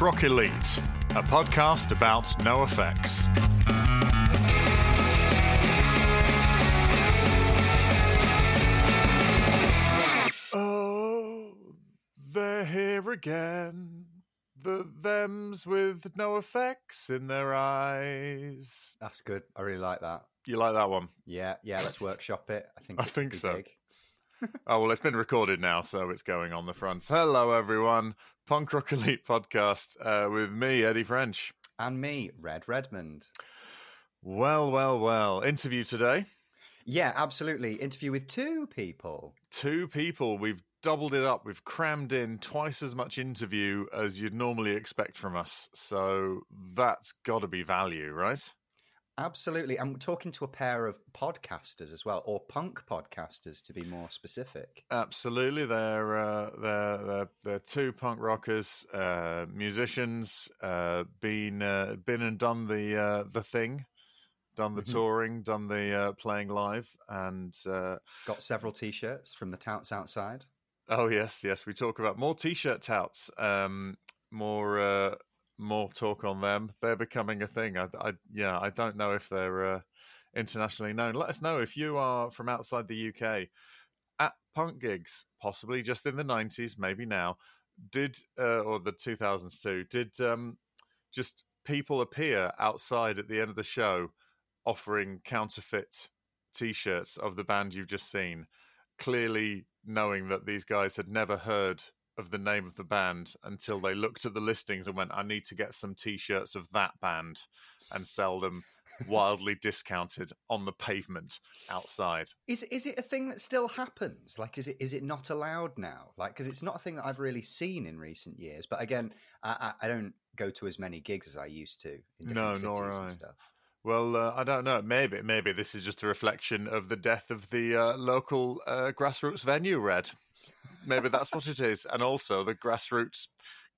Rock Elite, a podcast about NOFX. Oh, they're here again. The thems with no effects in their eyes. That's good. I really like that. You like that one? Yeah, yeah. Let's workshop it. I think. I it think so. big. Oh well, it's been recorded now, so it's going on the front. Hello, everyone. Punk Rock Elite podcast uh, with me, Eddie French. And me, Red Redmond. Well, well, well. Interview today. Yeah, absolutely. Interview with two people. Two people. We've doubled it up. We've crammed in twice as much interview as you'd normally expect from us. So that's got to be value, right? Absolutely. I'm talking to a pair of podcasters as well, or punk podcasters to be more specific. Absolutely, they're uh, they're, they're they're two punk rockers, uh, musicians, uh, been uh, been and done the uh, the thing, done the Mhm. touring, done the uh, playing live, and uh, Got several t shirts from the touts outside. oh yes, yes, we talk about more t-shirt touts, um, more uh, more talk on them. They're becoming a thing. I, I yeah, I don't know if they're uh, internationally known. Let us know if you are from outside the UK at punk gigs, possibly just in the nineties, maybe now. Did uh, or the two thousands too? Did um, just people appear outside at the end of the show, offering counterfeit T-shirts of the band you've just seen, clearly knowing that these guys had never heard of the name of the band until they looked at the listings and went, "I need to get some T-shirts of that band." And sell them wildly discounted on the pavement outside. Is is it a thing that still happens? Like, is it is it not allowed now? Like, because it's not a thing that I've really seen in recent years. But again, I, I, I don't go to as many gigs as I used to in different No, cities nor I. and stuff. Well, uh, I don't know. Maybe, maybe this is just a reflection of the death of the uh, local uh, grassroots venue. Red. Maybe that's what it is, and also the grassroots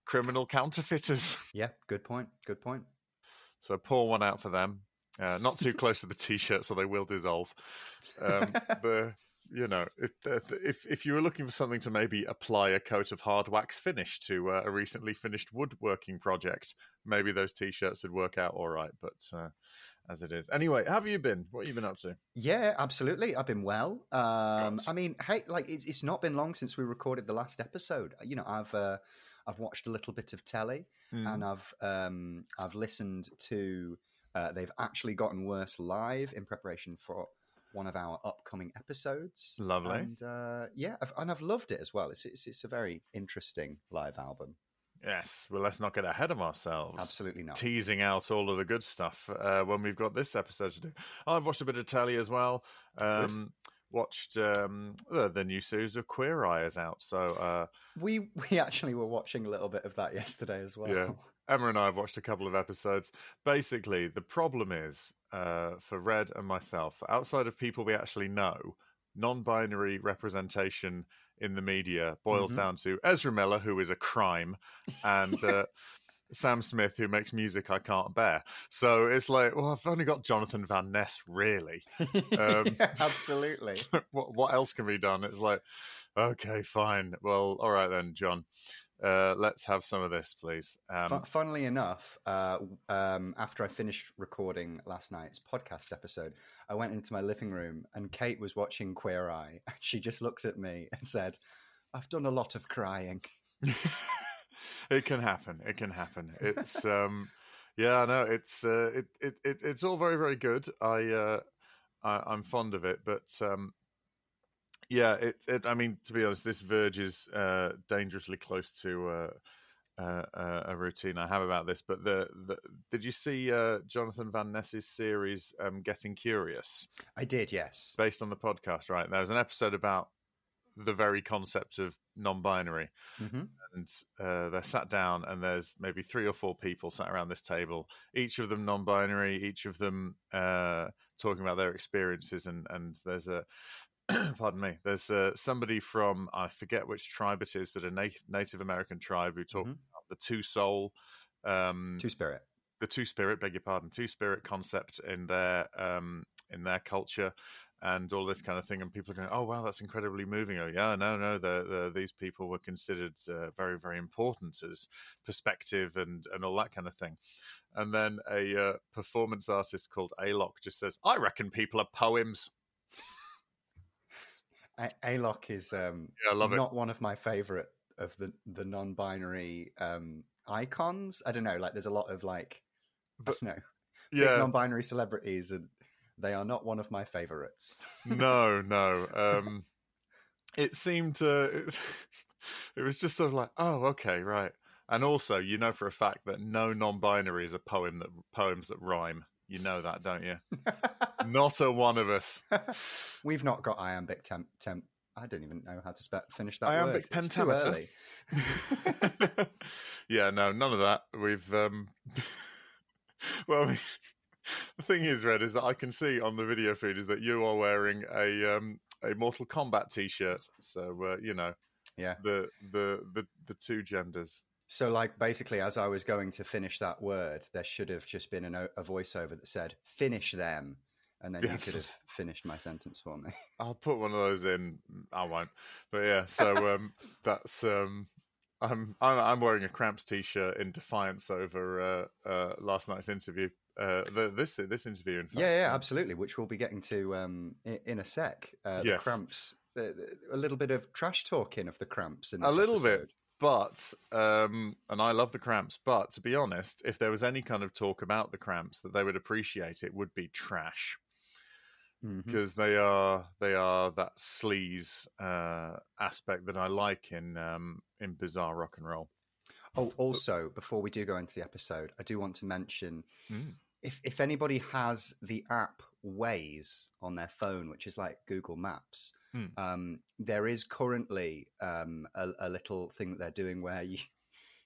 criminal counterfeiters. Yeah, good point. Good point. So pour one out for them. Uh, not too close to the t-shirt, so they will dissolve. Um, the you know, if, if if you were looking for something to maybe apply a coat of hard wax finish to uh, a recently finished woodworking project, maybe those t-shirts would work out all right. But uh, as it is, anyway, how have you been? What have you been up to? Yeah, absolutely. I've been well. Um, I mean, hey, like it's, it's not been long since we recorded the last episode. You know, I've uh, I've watched a little bit of telly, Hmm. and I've um, I've listened to. Uh, they've actually gotten worse live in preparation for one of our upcoming episodes. Lovely. and uh, yeah, I've, and I've loved it as well. It's, it's it's a very interesting live album. Yes. Well, let's not get ahead of ourselves. Absolutely not. teasing out all of the good stuff uh, when we've got this episode to do. I've watched a bit of telly as well. Um, watched um, the, the new series of Queer Eye is out. So uh, We we actually were watching a little bit of that yesterday as well. Yeah. Emma and I have watched a couple of episodes. Basically, the problem is uh, for Red and myself, outside of people we actually know, non-binary representation in the media boils Mhm. down to Ezra Miller, who is a crime, and uh, Sam Smith, who makes music I can't bear. So it's like, well, I've only got Jonathan Van Ness, really. Um, Yeah, absolutely. what what else can be done? It's like, okay, fine. Well, all right then, John. Uh, let's have some of this, please. Um, Fu funnily enough, uh, um, after I finished recording last night's podcast episode, I went into my living room and Kate was watching Queer Eye. She just looked at me and said, "I've done a lot of crying." it can happen. It can happen. It's um, yeah, no, it's uh, it, it it it's all very very good. I uh, I, I'm fond of it, but um, yeah, it it. I mean, to be honest, this verges uh, dangerously close to. Uh, uh, uh, a routine I have about this, but the, the did you see uh, Jonathan Van Ness's series um, "Getting Curious"? I did, yes. based on the podcast, right? There was an episode about the very concept of non-binary, hmm and uh, they're sat down, and there's maybe three or four people sat around this table, each of them non-binary, each of them uh, talking about their experiences, and and there's a pardon me, there's uh, somebody from I forget which tribe it is, but a na- Native American tribe who talk Mhm. about the two soul. Um, Two Spirit. the two spirit, beg your pardon, two spirit concept in their um, in their culture, and all this kind of thing, and people are going, "Oh wow, that's incredibly moving." Oh yeah, no, no, the, the, these people were considered uh, very, very important as perspective and and all that kind of thing. And then a uh, performance artist called Alok just says, "I reckon people are poems." Alok is um, yeah, I love not it. one of my favorite of the the non-binary um, icons. I don't know, like there's a lot of like, but no, Yeah, non-binary celebrities, and they are not one of my favorites. no, no. Um, it seemed to. It, it was just sort of like, oh, okay, right. And also, you know for a fact that no non-binary is a poem that poems that rhyme. You know that, don't you? Not a one of us. We've not got iambic temp. temp I don't even know how to spe- finish that Iambic word. Pentameter. early. yeah, no, none of that. We've um well the thing is, Red, is that I can see on the video feed is that you are wearing a um a Mortal Kombat t-shirt. So uh, you know, Yeah. the the the the two genders. So, like, basically, as I was going to finish that word, there should have just been an, a voiceover that said "finish them," and then you could have finished my sentence for me. I'll put one of those in. I won't. But yeah, so um that's um I'm I'm, I'm wearing a Cramps t-shirt in defiance over uh, uh last night's interview. Uh, the, this this interview, in fact. Yeah, yeah, absolutely. Which we'll be getting to um, in, in a sec. Uh, the Yes. cramps, the, the- a little bit of trash talking of the cramps in A little bit. But um, and I love the Cramps. But to be honest, if there was any kind of talk about the Cramps that they would appreciate, it would be trash because they are they are that sleaze uh, aspect that I like in um, in bizarre rock and roll. Oh, also, before we do go into the episode, I do want to mention Mm. if if anybody has the app Waze on their phone, which is like Google Maps, Hmm. um, there is currently um, a, a little thing that they're doing where you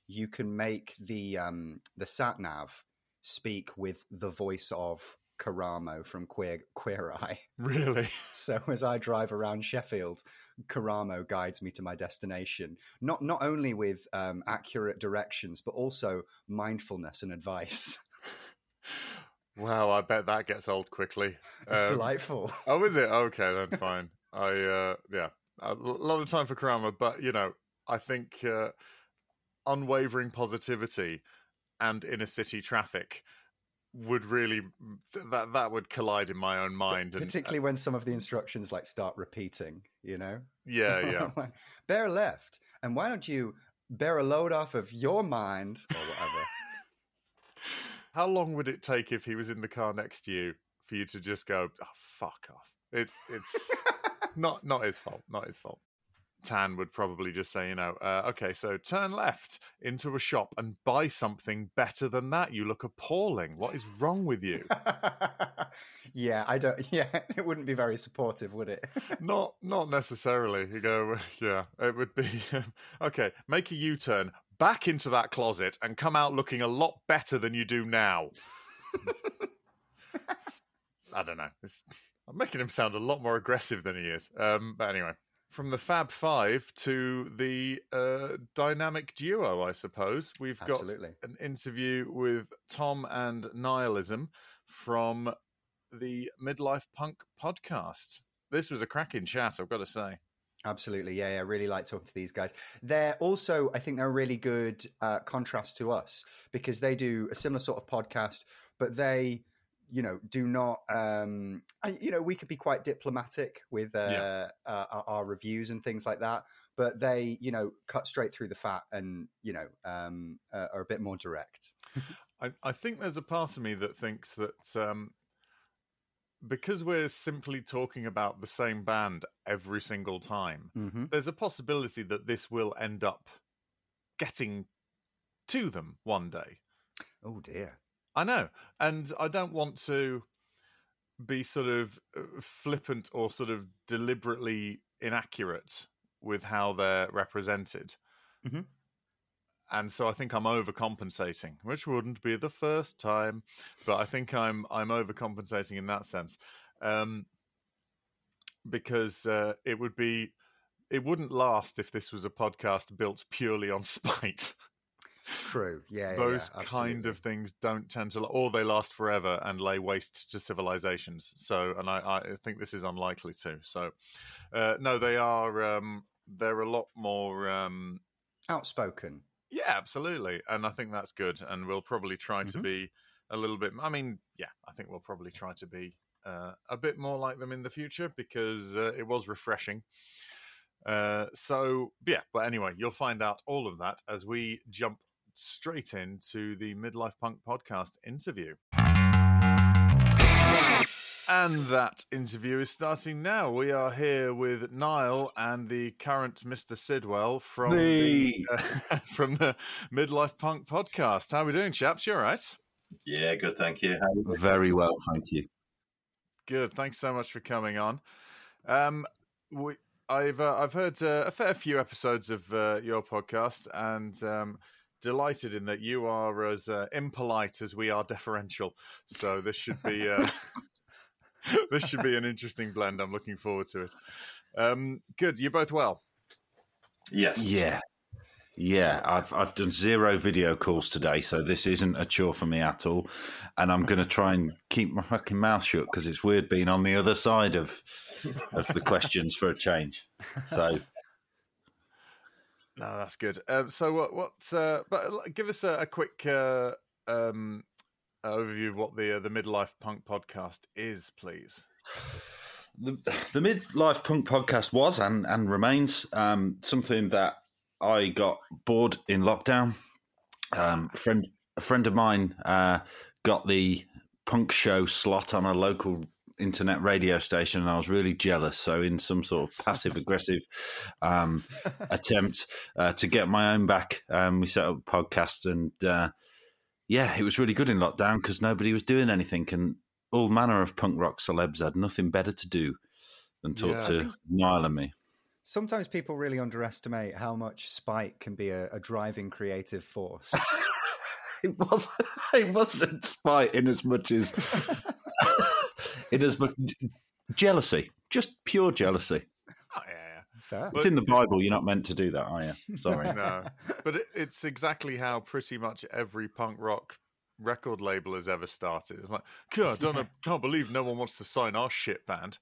you can make the um, the sat nav speak with the voice of Karamo from Queer Queer Eye. Really? So as I drive around Sheffield, Karamo guides me to my destination. Not not only with um, accurate directions, but also mindfulness and advice. Wow, I bet that gets old quickly. It's Um, delightful. Oh, is it? Okay, then fine. I uh yeah, a lot of time for Karamo, but you know, I think uh, unwavering positivity and inner city traffic would really that that would collide in my own mind. And, uh, Particularly when some of the instructions like start repeating, you know? yeah, yeah. Bear left. And why don't you bear a load off of your mind or whatever? How long would it take if he was in the car next to you for you to just go, oh, "Fuck off"? It, it's not not his fault. Not his fault. Tan would probably just say, you know, uh, okay, so turn left into a shop and buy something better than that. You look appalling. What is wrong with you? yeah, I don't yeah, it wouldn't be very supportive, would it? not not necessarily. You go, yeah, it would be okay. Make a U turn back into that closet and come out looking a lot better than you do now. I don't know. It's, I'm making him sound a lot more aggressive than he is. Um, but anyway, from the Fab Five to the uh, dynamic duo, I suppose we've got Absolutely. an interview with Tom and Nihilism from the Midlife Punk podcast. This was a cracking chat, I've got to say. Absolutely, yeah, yeah. I really like talking to these guys. They're also, I think, they're a really good uh, contrast to us because they do a similar sort of podcast, but they, you know, do not. Um, I, you know, we could be quite diplomatic with uh, Yeah. uh, our, our reviews and things like that, but they, you know, cut straight through the fat and you know um, uh, are a bit more direct. I, I think there's a part of me that thinks that um, because we're simply talking about the same band every single time, Mm-hmm. there's a possibility that this will end up getting to them one day. Oh dear. I know, and I don't want to be sort of uh, flippant or sort of deliberately inaccurate with how they're represented. Mhm. And so I think I'm overcompensating, which wouldn't be the first time, but I think I'm I'm overcompensating in that sense, um, because uh, it would be it wouldn't last if this was a podcast built purely on spite. True. Yeah. Those yeah, kind of things don't tend to, or they last forever and lay waste to civilizations. So, and I, I think this is unlikely to. So, uh, no, they are. Um, they're a lot more. Um, outspoken. yeah, absolutely, and I think that's good. And we'll probably try to Mhm. be a little bit. I mean, yeah, I think we'll probably try to be uh, a bit more like them in the future because uh, it was refreshing. Uh, so yeah, but anyway, you'll find out all of that as we jump straight into the Midlife Punk podcast interview. And that interview is starting now. We are here with Niall and the current Mr. Sidwell from the, uh, from the Midlife Punk podcast. How are we doing, chaps? You all right? Yeah, good. Thank you. You? Very well, thank you. Good. Thanks so much for coming on. Um, we, I've uh, I've heard uh, a fair few episodes of uh, your podcast, and um, delighted in that you are as uh, impolite as we are deferential. So this should be uh, this should be an interesting blend. I'm looking forward to it. Um, good. You're both well. Yes. Yeah, yeah. I've I've done zero video calls today, so this isn't a chore for me at all. And I'm going to try and keep my fucking mouth shut because it's weird being on the other side of of the questions for a change. So No, that's good. Um, so what? What? Uh, but give us a, a quick uh, um, overview of what the uh, the midlife punk podcast is, please. the, the midlife punk podcast was and and remains um, something that I got bored in lockdown. Um, friend a friend of mine uh, got the punk show slot on a local internet radio station, and I was really jealous. So, in some sort of passive aggressive um, attempt uh, to get my own back, um, we set up a podcast, and uh, yeah, it was really good in lockdown because nobody was doing anything, and all manner of punk rock celebs had nothing better to do than talk Yeah, to think- Niall and me. Sometimes people really underestimate how much spite can be a, a driving creative force. It was it wasn't spite in as much as in as jealousy, just pure jealousy. Oh yeah, Fair. It's in the Bible. You're not meant to do that, are you? Sorry. no, but it, it's exactly how pretty much every punk rock record label has ever started. It's like, God, I don't know, can't believe no one wants to sign our shit band.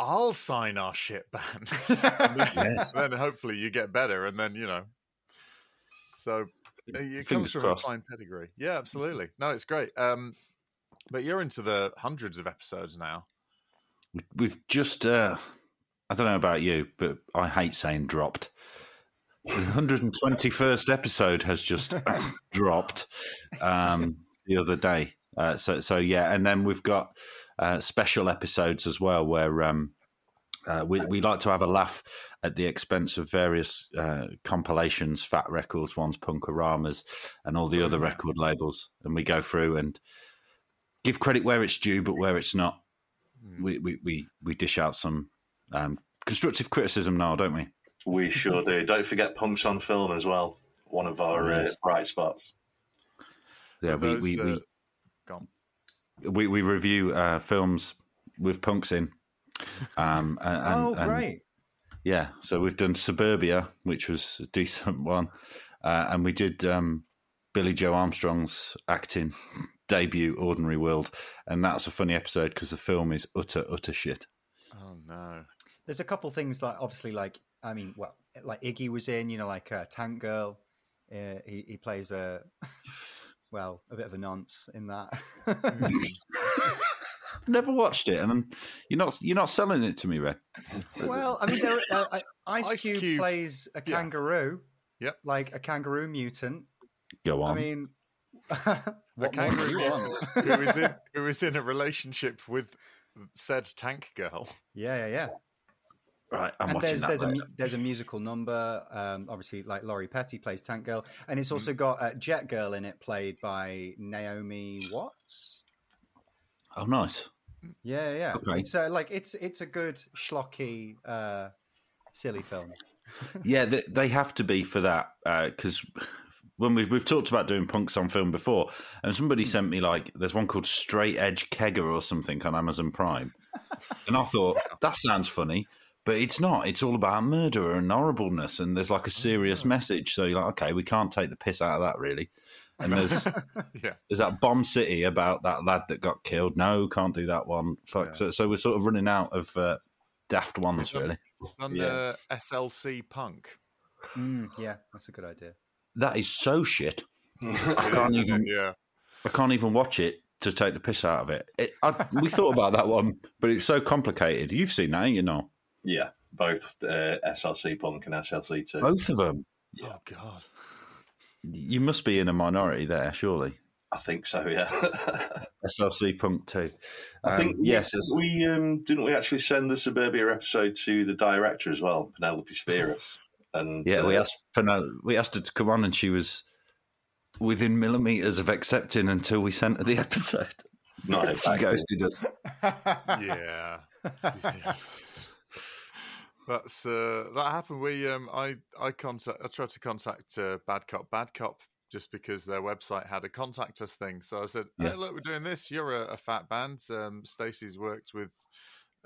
I'll sign our shit band. then, Yes. then hopefully you get better, and then you know. So it comes from crossed. a fine pedigree. Yeah, absolutely. No, it's great. Um, but you're into the hundreds of episodes now. We've just uh, I don't know about you, but I hate saying dropped. The 121st episode has just dropped um, the other day. Uh, so so yeah, and then we've got uh, special episodes as well where um, uh, we we like to have a laugh at the expense of various uh, compilations, Fat Wreck Chords, ones Punk-O-Ramas, and all the other record labels, and we go through and give credit where it's due, but where it's not, we we we, we dish out some um, constructive criticism now, don't we? We sure do. Don't forget Punks on Film as well. One of our uh, bright spots. Yeah, we Those, we, uh, we, go on. we we review uh, films with punks in. Um, and, and- oh, and- great. Yeah, so we've done Suburbia, which was a decent one, uh, and we did um, Billie Joe Armstrong's acting debut, Ordinary World, and that's a funny episode because the film is utter utter shit. Oh no. There's a couple things like obviously like I mean well like Iggy was in you know like uh, Tank Girl. Uh, he he plays a well a bit of a nonce in that. Never watched it, and I'm, you're not you're not selling it to me, Red. well, I mean there, uh, uh, Ice, Ice Cube, Cube, plays a yeah. kangaroo. Yep. Like a kangaroo mutant. Go on. I mean, A what more do kangaroo you want? who is in who is in a relationship with said tank girl. Yeah, yeah, yeah. right, I'm and watching there's that. there's a later. mu- there's a musical number. Um, obviously, like Lori Petty plays Tank Girl, and it's also got uh, Jet Girl in it, played by Naomi Watts. oh, nice. Yeah, yeah. Okay. It's uh, like it's it's a good schlocky, uh, silly film. yeah, they, they have to be for that because when we've we've talked about doing punks on film before, and somebody sent me like there's one called Straight Edge Kegger or something on Amazon Prime, and I thought that sounds funny, but it's not. It's all about murder and horribleness, and there's like a serious Oh. message. So you're like, okay, we can't take the piss out of that, really. And there's yeah. there's that Bomb City about that lad that got killed. No, can't do that one. Fuck. Yeah. So, so we're sort of running out of uh, daft ones, really. On Yeah. SLC Punk. Mm, yeah, that's a good idea. That is so shit. I can't even. Yeah. I can't even watch it to take the piss out of it. it I, we thought about that one, but it's so complicated. You've seen that, ain't you know? yeah, both uh, SLC Punk and SLC Two. Both of them. Yeah. Oh God. You must be in a minority there, surely. I think so. Yeah. SLC Punk too. I Um, think yes. yes. We um, didn't we actually send the Suburbia episode to the director as well, Penelope Spheeris, and Yeah, we uh, asked Penel- we asked her to come on, and she was within millimeters of accepting until we sent her the episode. not heard She ghosted us. yeah. Yeah. That's uh, that happened. We um, I I contact I tried to contact uh, Bad Cop Bad Cop just because their website had a contact us thing. So I said, Yeah. "Hey, look, we're doing this. You're a, a fat band. Um, Stacey's worked with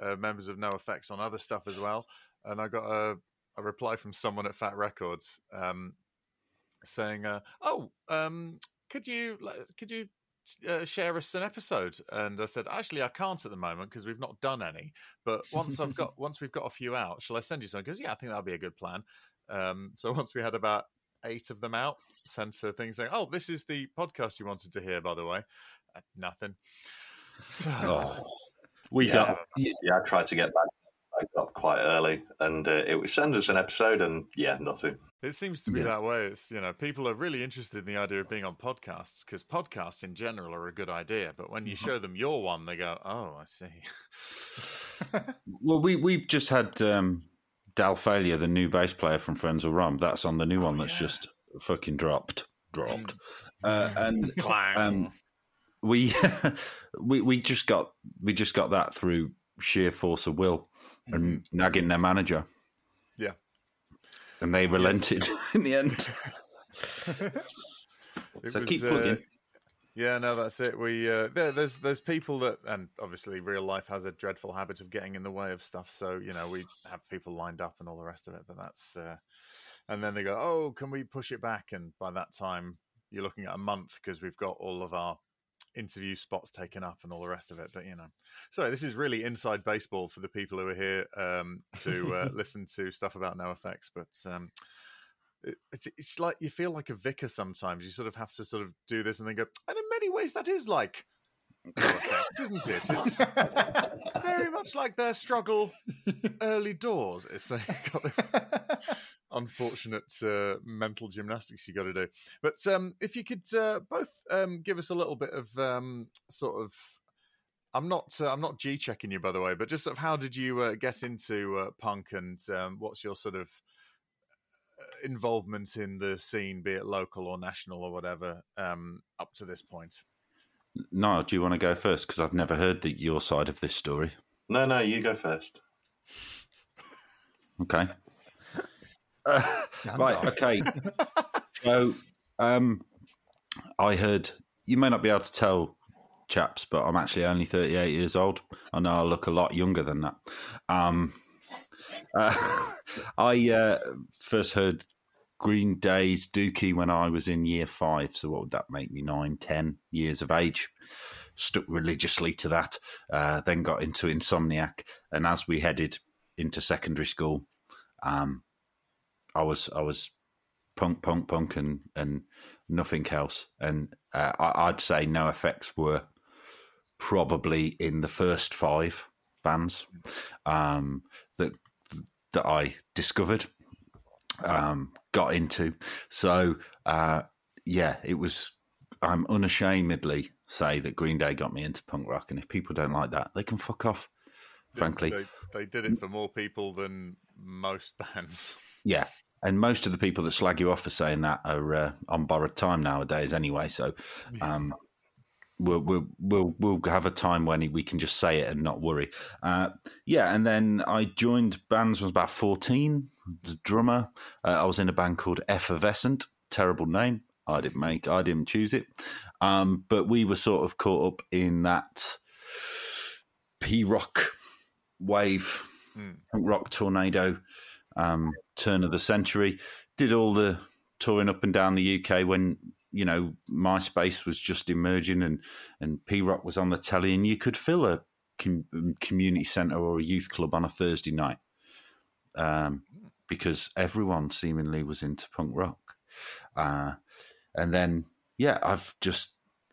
uh, members of NOFX on other stuff as well." And I got a, a reply from someone at Fat Wreck Chords um, saying, uh, "Oh, um, could you could you uh, share us an episode?" And I said, "Actually, I can't at the moment because we've not done any. But once I've got once we've got a few out, shall I send you some?" Because "Yeah, I think that'll be a good plan." Um, so once we had about eight of them out, sent her things saying, "Oh, this is the podcast you wanted to hear, by the way." Uh, nothing. So, Oh. We Yeah. got Yeah, I tried to get back, back up quite early, and uh, it would send us an episode, and yeah, nothing. It seems to be Yeah. that way. It's you know people are really interested in the idea of being on podcasts because podcasts in general are a good idea. But when you Mm-hmm. show them your one, they go, "Oh, I see." well. We we've just had um, Dal Failure, the new bass player from Friends of Rum. That's on the new Oh, one that's yeah. just fucking dropped, dropped. uh, and Clang. um, we we we just got we just got that through sheer force of will and nagging their manager. Yeah. and they relented in the end. So was, keep uh. Yeah, no, that's it. We uh, there, there's there's people that, and obviously real life has a dreadful habit of getting in the way of stuff. So you know we have people lined up and all the rest of it. But that's, uh, and then they go, "Oh, can we push it back?" And by that time, you're looking at a month because we've got all of our interview spots taken up and all the rest of it. But you know, so this is really inside baseball for the people who are here um, to uh, listen to stuff about NOFX. But um, it, it's it's like you feel like a vicar sometimes. You sort of have to sort of do this and then go. And in many ways, that is like no effect, isn't it? It's very much like their struggle early doors. It's like unfortunate uh, mental gymnastics you got to do. But um, if you could uh, both um, give us a little bit of um, sort of. I'm not. Uh, I'm not g checking you, by the way, but just sort of how did you uh, get into uh, punk, and um, what's your sort of uh, involvement in the scene, be it local or national or whatever, um, up to this point? No, do you want to go first? Because I've never heard the, your side of this story. No, no, you go first. Okay. Uh, right. Okay. so, um, I heard you may not be able to tell, chaps, but I'm actually only 38 years old. I know I look a lot younger than that. Um, uh, I uh, first heard Green Day's Dookie when I was in year five. So, what would that make me? Nine, ten years of age. Stuck religiously to that. Uh, then got into Insomniac, and as we headed into secondary school, um, I was I was punk, punk, punk, and and nothing else. And uh, I, I'd say NOFX were probably in the first five bands um, that that I discovered, um, got into. So uh, yeah, it was. I'm unashamedly say that Green Day got me into punk rock, and if people don't like that, they can fuck off. Frankly, they, they did it for more people than most bands. Yeah, and most of the people that slag you off for saying that are uh, on borrowed time nowadays, anyway. So, um, we'll we'll we'll we'll have a time when we can just say it and not worry. Uh, yeah, and then I joined bands when I was about fourteen. A drummer. Uh, I was in a band called Effervescent. Terrible name. I didn't make. I didn't choose it. Um, but we were sort of caught up in that p rock wave Mm. punk rock tornado, um, turn of the century. Did all the touring up and down the UK when you know MySpace was just emerging and and P Rock was on the telly, and you could fill a com- community centre or a youth club on a Thursday night um, because everyone seemingly was into punk rock. Uh, and then, yeah, I've just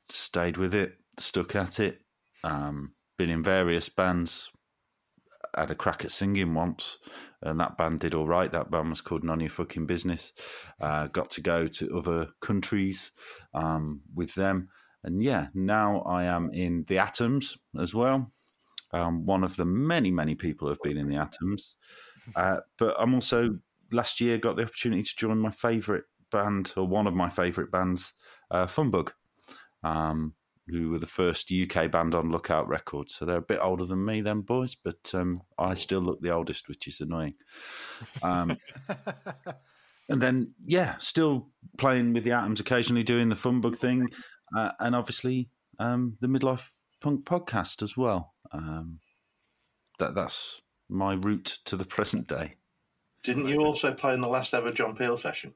stayed with it, stuck at it, um, been in various bands. Had a crack at singing once, and that band did all right. That band was called None of Your Fucking Business. Uh, got to go to other countries um, with them, and yeah, now I am in the Atoms as well. Um, one of the many, many people who have been in the Atoms. Uh, but I'm also last year got the opportunity to join my favourite band, or one of my favourite bands, uh, Funbug, um, who were the first UK band on Lookout Records. So they're a bit older than me, them boys, but um, I still look the oldest, which is annoying. Um, and then, yeah, still playing with the Atoms occasionally, doing the Funbug thing, uh, and obviously um, the Midlife Punk podcast as well. Um, that that's my route to the present day. Didn't you also play in the last ever John Peel session?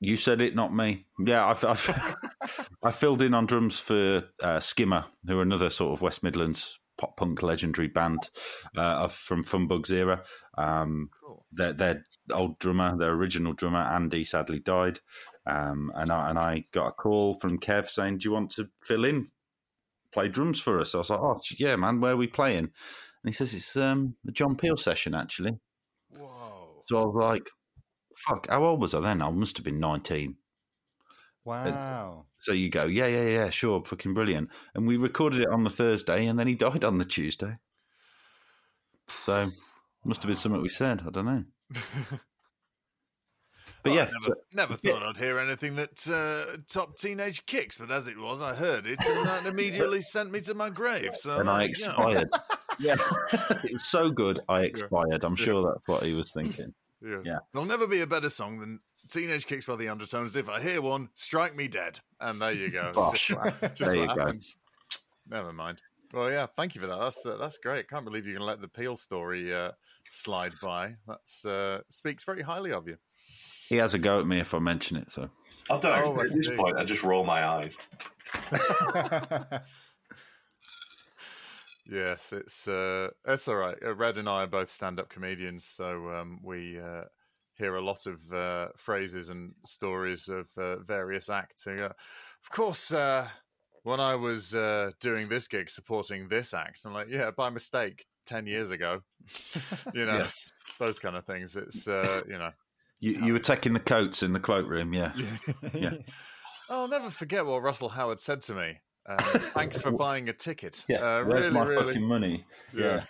You said it, not me. Yeah, I've, I've I filled in on drums for uh, Skimmer, who are another sort of West Midlands pop punk legendary band uh, of, from Funbug's era. Um, Cool. their, their old drummer, their original drummer, Andy, sadly died. Um, and I and I got a call from Kev saying, "Do you want to fill in, play drums for us?" I was like, "Oh yeah, man, where are we playing?" And he says, "It's um, a John Peel session, actually." Whoa. So I was like, "Fuck, how old was I then? I must have been 19. Wow. So you go, yeah, yeah, yeah, sure, fucking brilliant. And we recorded it on the Thursday, and then he died on the Tuesday. So must have been something we said. I don't know. But Well, yeah, I never, so- never thought I'd hear anything that uh, top teenage kicks, but as it was, I heard it, and that immediately sent me to my grave. So and uh, I expired. yeah, it was so good. I expired. I'm sure that's what he was thinking. Yeah. Yeah. There'll never be a better song than Teenage Kicks by the Undertones. If I hear one, strike me dead. And there you go. Bosh. Just There you what go. Never mind. Well, yeah, thank you for that. That's uh, that's great. Can't believe you can let the Peel story uh, slide by. That uh, speaks very highly of you. He has a go at me if I mention it. So I don't. Oh, I At this point, I just roll my eyes. Yes, it's uh, it's all right. Uh, Red and I are both stand-up comedians, so um, we uh, hear a lot of uh, phrases and stories of uh, various acts. Uh, of course, uh, when I was uh, doing this gig, supporting this act, I'm like, yeah, by mistake, ten years ago, you know, Yes. those kind of things. It's uh, you know, you, you were taking the coats in the cloakroom, yeah. Yeah. I'll never forget what Russell Howard said to me. Uh, thanks for buying a ticket. Yeah, uh, where's really, my really, fucking money? Yeah.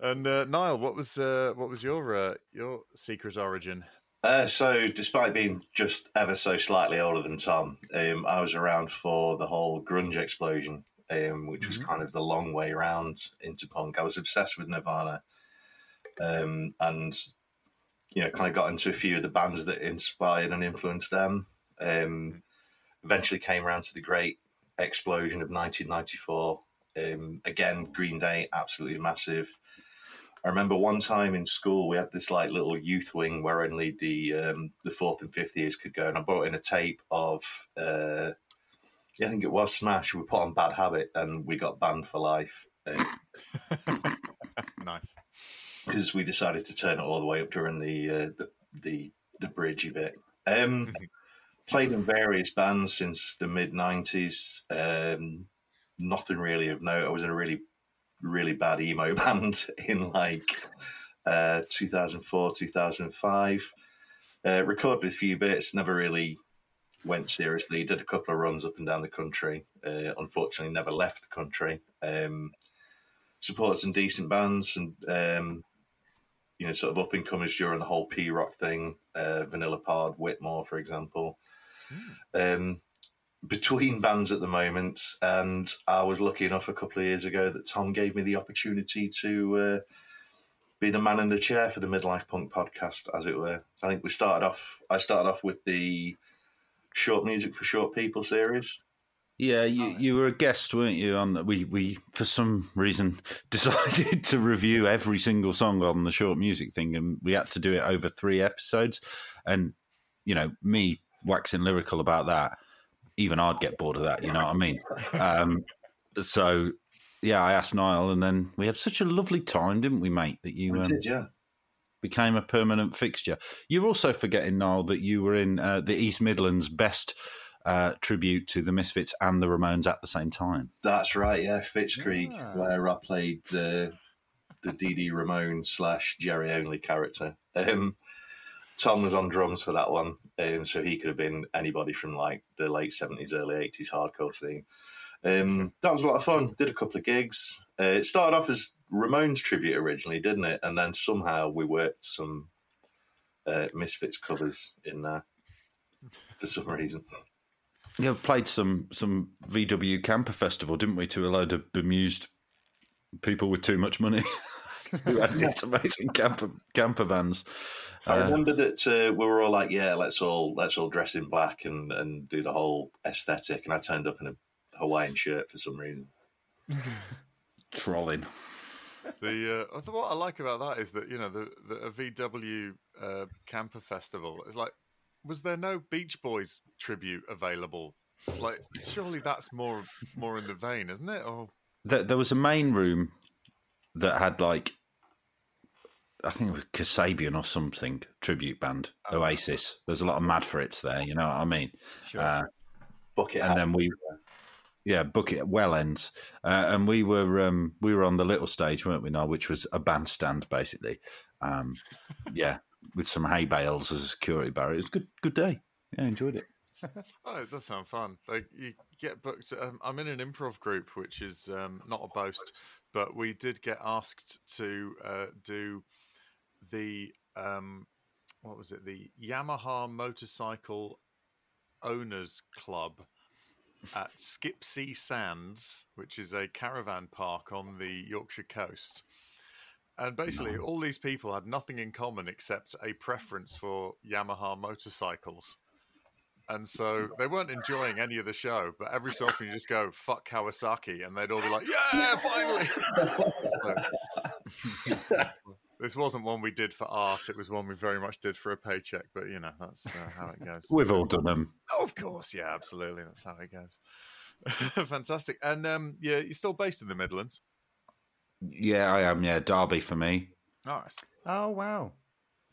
And uh, Niall, what was uh, what was your uh, your secret origin? Uh, so, despite being just ever so slightly older than Tom, um, I was around for the whole grunge explosion, um, which was kind of the long way around into punk. I was obsessed with Nirvana, um, and you know, kind of got into a few of the bands that inspired and influenced them. Um, eventually, came around to the great explosion of 1994. Um, again, Green Day, absolutely massive. I remember one time in school we had this like little youth wing where only the um, the fourth and fifth years could go, and I brought in a tape of uh, yeah, I think it was Smash. We put on Bad Habit, and we got banned for life nice. because we decided to turn it all the way up during the uh, the, the the bridgey bit. Um, played in various bands since the mid '90s. Um, nothing really of note. I was in a really really bad emo band in like uh, 2004, 2005. Uh, recorded a few bits, never really went seriously. Did a couple of runs up and down the country. Uh, unfortunately, never left the country. Um, supported some decent bands and um, you know, sort of up and comers during the whole P rock thing. Uh, Vanilla Pod, Whitmore, for example. Um, between bands at the moment, and I was lucky enough a couple of years ago that Tom gave me the opportunity to uh, be the man in the chair for the Midlife Punk podcast, as it were. I think we started off. I started off with the short music for short people series, Yeah, you, you were a guest, weren't you? On the, we we for some reason decided to review every single song on the short music thing, and we had to do it over three episodes. And you know, me waxing lyrical about that, even I'd get bored of that. You know what I mean? Um, so yeah, I asked Niall, and then we had such a lovely time, didn't we, mate? That you We um, did, yeah. became a permanent fixture. You're also forgetting, Niall, that you were in uh, the East Midlands best uh, tribute to the Misfits and the Ramones at the same time. That's right, yeah. Fitzcreek, Yeah. where I played uh, the Dee Dee Ramone slash Jerry Only character. Um, Tom was on drums for that one, um, so he could have been anybody from like the late 70s, early 80s hardcore scene. Um, that was a lot of fun. Did a couple of gigs. Uh, it started off as Ramones tribute originally, didn't it? And then somehow we worked some uh, Misfits covers in there for some reason. Yeah, we played some some VW camper festival, didn't we, to a load of bemused people with too much money who had these amazing camper camper vans. I Uh, remember that uh, we were all like, "Yeah, let's all let's all dress in black and, and do the whole aesthetic." And I turned up in a Hawaiian shirt for some reason. trolling. The uh, what I like about that is that you know the the a VW uh, camper festival is like, was there no Beach Boys tribute available? Like, surely that's more more in the vein, isn't it? Or There, there was a main room that had like, I think it was Kasabian or something tribute band, Oh. Oasis. There's a lot of mad for it's there. You know what I mean? Sure. Uh, Bucket and then we yeah book it well ends uh, and we were um we were on the little stage weren't we now which was a bandstand basically um yeah with some hay bales as a security barrier it was a good good day yeah enjoyed it oh, it does sound fun. Like you get booked. Um, I'm in an improv group, which is um, not a boast, but we did get asked to uh, do the um, what was it? The Yamaha Motorcycle Owners Club at Skipsea Sands, which is a caravan park on the Yorkshire coast. And basically, all these people had nothing in common except a preference for Yamaha motorcycles. And so they weren't enjoying any of the show, but every so often you just go, fuck Kawasaki, and they'd all be like, yeah, finally. So, this wasn't one we did for art, it was one we very much did for a paycheck, but you know, that's uh, how it goes. we've all done them Oh, of course, yeah, absolutely. That's how it goes. Fantastic. And um, yeah, you're still based in the Midlands. yeah i am yeah derby for me All right. oh wow.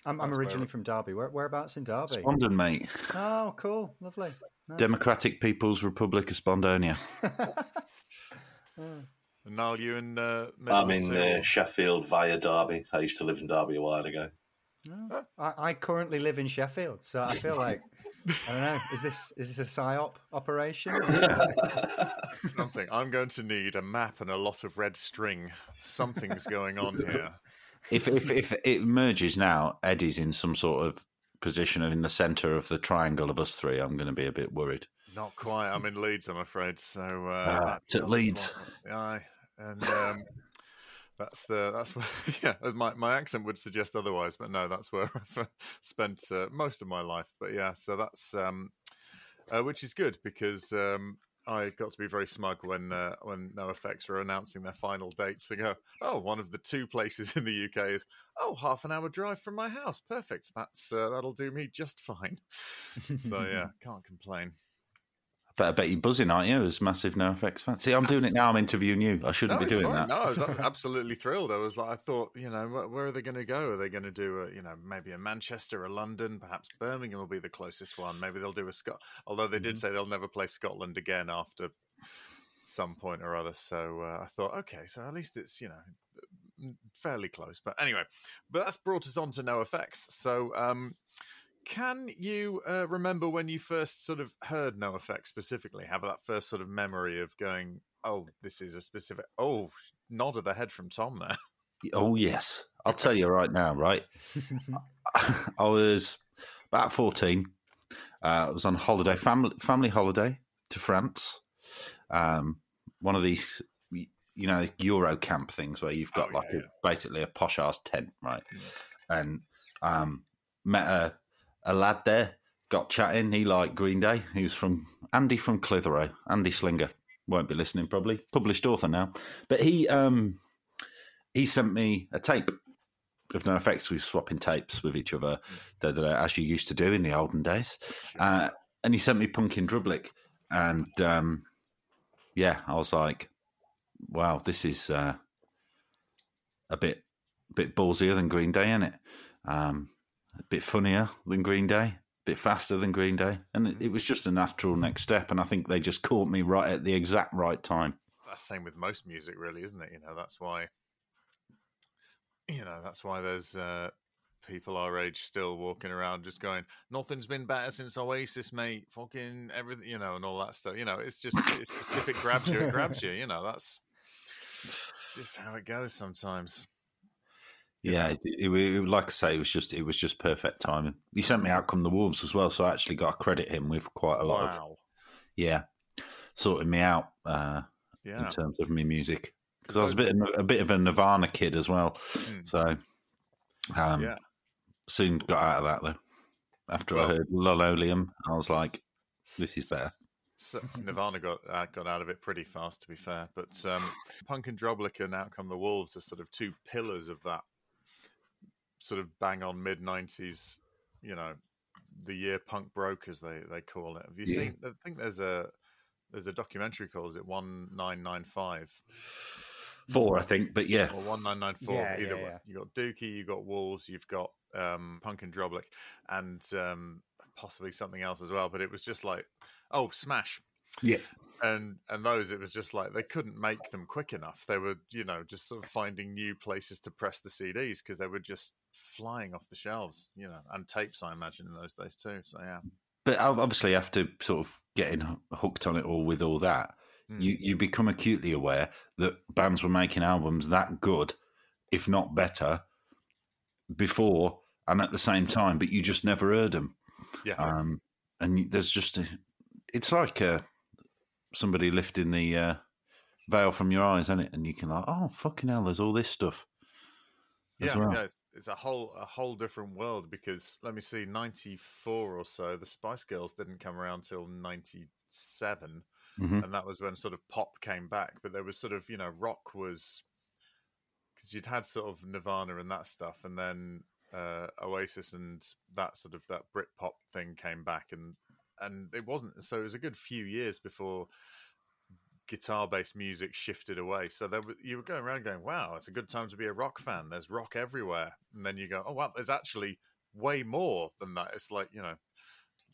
I'm, I'm originally from Derby. Where, whereabouts in Derby? Spondon, mate Oh, cool, lovely. Nice. democratic people's republic of spondonia And Niall, you in uh, I'm in uh, Sheffield via Derby. I used to live in Derby a while ago. Oh, I, I currently live in Sheffield, so I feel like I don't know. Is this is this a psyop operation? something. I'm going to need a map and a lot of red string. Something's going on here. if if if it merges now eddie's in some sort of position in the center of the triangle of us three i'm going to be a bit worried Not quite. I'm in Leeds, I'm afraid. So uh, that it's at doesn't Leeds. quite- Aye, and um, that's the that's where yeah. as My my accent would suggest otherwise, but no, that's where I've uh, spent uh, most of my life. But yeah, so that's um, uh, which is good because um, I got to be very smug when uh, when NoFX were announcing their final dates. And go, oh, one of the two places in the UK is oh half an hour drive from my house. Perfect. That's uh, that'll do me just fine. so yeah, can't complain. But i bet you're buzzing aren't you as massive NOFX fan see i'm doing it now i'm interviewing you i shouldn't be doing fine. that No, I was absolutely thrilled. I was like, I thought, you know, where, where are they going to go? Are they going to do, a, you know, maybe a Manchester, or London, perhaps Birmingham will be the closest one. Maybe they'll do a Scot. Although they Mm-hmm. did say they'll never play Scotland again after some point or other. So uh, I thought, okay, so at least it's you know fairly close. But anyway, but that's brought us on to NOFX. So. um can you uh, remember when you first sort of heard NOFX specifically? Have that first sort of memory of going, "Oh, this is a specific." Oh, nod of the head from Tom there. oh yes i'll tell you right now right i was about 14 uh, i was on holiday family family holiday to france um, one of these you know euro camp things where you've got Oh, like yeah, a, basically a posh ass tent right and um, met a, a lad there got chatting. He liked Green Day. He was from Andy from Clitheroe. Andy Slinger won't be listening probably. Published author now, but he um he sent me a tape of NOFX. We were swapping tapes with each other, as you used to do in the olden days. Uh, and he sent me Punk in Drublic, and um, yeah, I was like, wow, this is uh, a bit bit ballsier than Green Day, isn't it? Um, a bit funnier than Green Day, a bit faster than Green Day, and it, it, was just a natural next step. And I think they just caught me right at the exact right time. That's the same with most music, really, isn't it? You know, that's why. You know, that's why there's uh, people our age still walking around just going, "Nothing's been better since Oasis, mate." Fucking everything, you know, and all that stuff. You know, it's just, it's just if it grabs you, it grabs you. You know, that's it's just how it goes sometimes. Yeah, it, it, it, like I say, it was just it was just perfect timing. He sent me out come the wolves as well, so I actually got to credit him with quite a lot wow. of yeah, sorting me out uh, yeah. in terms of my music because I was a bit a bit of a Nirvana kid as well. Mm. So um, yeah, soon got out of that though. After well, I heard Linoleum, I was like, "This is better." So Nirvana got uh, got out of it pretty fast, to be fair. But um, and Drublic and Out Come the Wolves are sort of two pillars of that sort of bang on mid '90s. You know, the year punk broke, as they they call it. Have you yeah. seen? I think there's a there's a documentary called "Is it One Nine Nine Five. Four, I think, but yeah, or one nine nine four. Yeah, Either yeah, yeah. You got Dookie, you got Walls, you've got um, and Drublic, and um, possibly something else as well. But it was just like, oh, Smash. Yeah. And and those it was just like they couldn't make them quick enough. They were, you know, just sort of finding new places to press the CDs because they were just flying off the shelves, you know, and tapes I imagine in those days too. So yeah. But obviously after sort of getting hooked on it all with all that, mm. you you become acutely aware that bands were making albums that good, if not better, before and at the same time, but you just never heard them. Yeah. Um, and there's just a, it's like uh, somebody lifting the uh, veil from your eyes, isn't it? And you can like, oh fucking hell, there's all this stuff. Yeah, well. yeah, it's, it's, a whole a whole different world because let me see, ninety four or so, the Spice Girls didn't come around till ninety seven, mm mm-hmm. and that was when sort of pop came back. But there was sort of you know rock was because you'd had sort of Nirvana and that stuff, and then uh, Oasis and that sort of that Britpop thing came back, and and it wasn't. So it was a good few years before guitar-based music shifted away. So there, you were going around going, "Wow, it's a good time to be a rock fan." There's rock everywhere, and then you go, "Oh, wow, there's actually way more than that." It's like you know,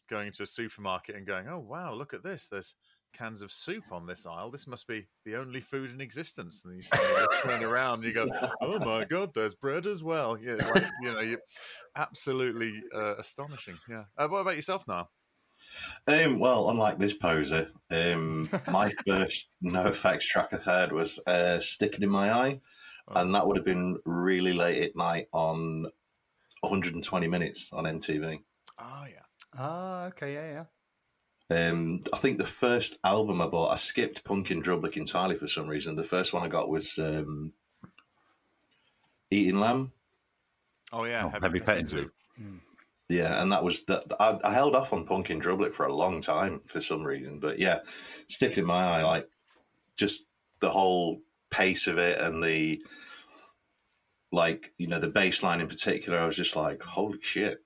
going into a supermarket and going, "Oh, wow, look at this." There's cans of soup on this aisle. This must be the only food in existence. And you turn around and you go, "Oh my god, there's bread as well." Yeah, like, you know, absolutely uh, astonishing. Yeah. Uh, what about yourself, now? Um, well, unlike this poser, um, my first NOFX track I heard was uh, "Sticking in My Eye," oh. and that would have been really late at night on 120 minutes on MTV. Oh yeah. Ah, okay, yeah, yeah. Um, I think the first album I bought, I skipped Punk in Drublic entirely for some reason. The first one I got was um, Eating Lamb. Oh yeah, oh, Heavy, Petting Zoo. Mm. Yeah, and that was that. I, I, held off on Punk in Drublic for a long time for some reason, but yeah, sticking in my eye, like just the whole pace of it and the like, you know, the bass line in particular. I was just like, holy shit,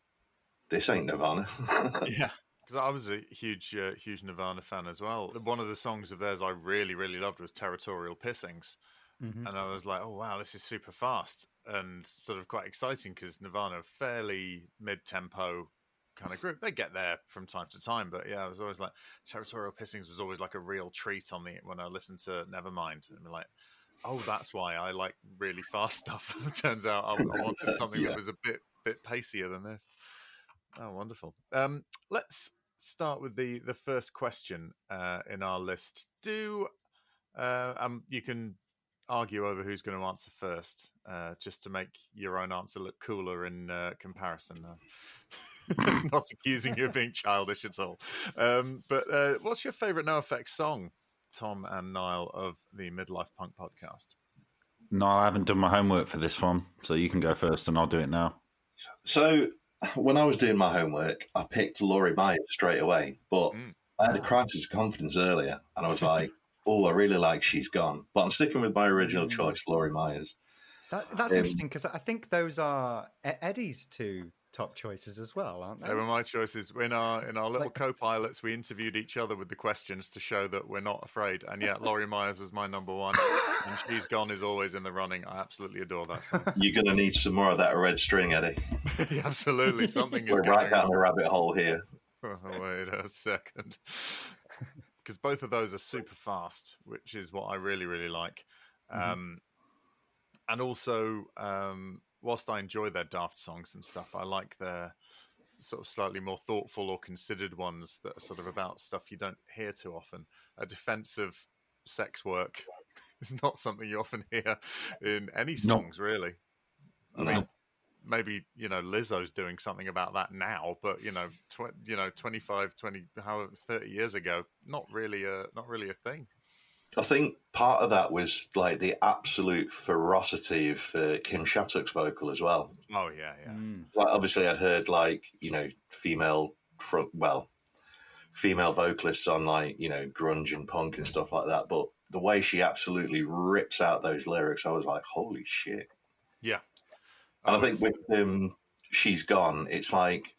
this ain't Nirvana. yeah, because I was a huge, uh, huge Nirvana fan as well. One of the songs of theirs I really, really loved was "Territorial Pissings," mm-hmm. and I was like, "Oh wow, this is super fast and sort of quite exciting." Because Nirvana, are fairly mid-tempo kind of group, they get there from time to time, but yeah, I was always like, "Territorial Pissings" was always like a real treat on the when I listened to Nevermind, and like. Oh, that's why I like really fast stuff. it turns out I, I wanted something yeah. that was a bit bit pacier than this. Oh, wonderful. Um, let's start with the the first question uh, in our list. Do uh, um, you can argue over who's going to answer first, uh, just to make your own answer look cooler in uh, comparison. Not accusing you of being childish at all. Um, but uh, what's your favourite NOFX song, Tom and Nial of the Midlife Punk podcast? No, I haven't done my homework for this one, so you can go first, and I'll do it now. So when I was doing my homework, I picked Lori Meyers straight away, but Mm. I had a crisis of confidence earlier, and I was like, "Oh, I really like She's Gone," but I'm sticking with my original Mm. choice, Lori Meyers. That, that's Um, interesting because I think those are Eddie's two top choices as well, aren't they? They were my choices. In our in our little Like- co-pilots, we interviewed each other with the questions to show that we're not afraid. And yet, Lori Meyers was my number one, and She's Gone is always in the running. I absolutely adore that song. You're going to need some more of that red string, Eddie. absolutely, something is We're going right down on. the rabbit hole here. Oh, wait a second. Because both of those are super fast, which is what I really, really like. Mhm. Um, and also, um, whilst I enjoy their daft songs and stuff, I like their sort of slightly more thoughtful or considered ones that are sort of about stuff you don't hear too often. A defense of sex work is not something you often hear in any No. songs, really. I No. Mean, maybe you know Lizzo's doing something about that now, but you know, tw- you know, 25, 20, how 30 years ago, not really a not really a thing. I think part of that was like the absolute ferocity of uh, Kim Shattuck's vocal as well. Oh yeah, yeah. Mm. Like, obviously, I'd heard like you know female front, well, female vocalists on like you know grunge and punk and stuff like that, but the way she absolutely rips out those lyrics, I was like, holy shit! yeah. And Oh, I think with um, "She's Gone," it's like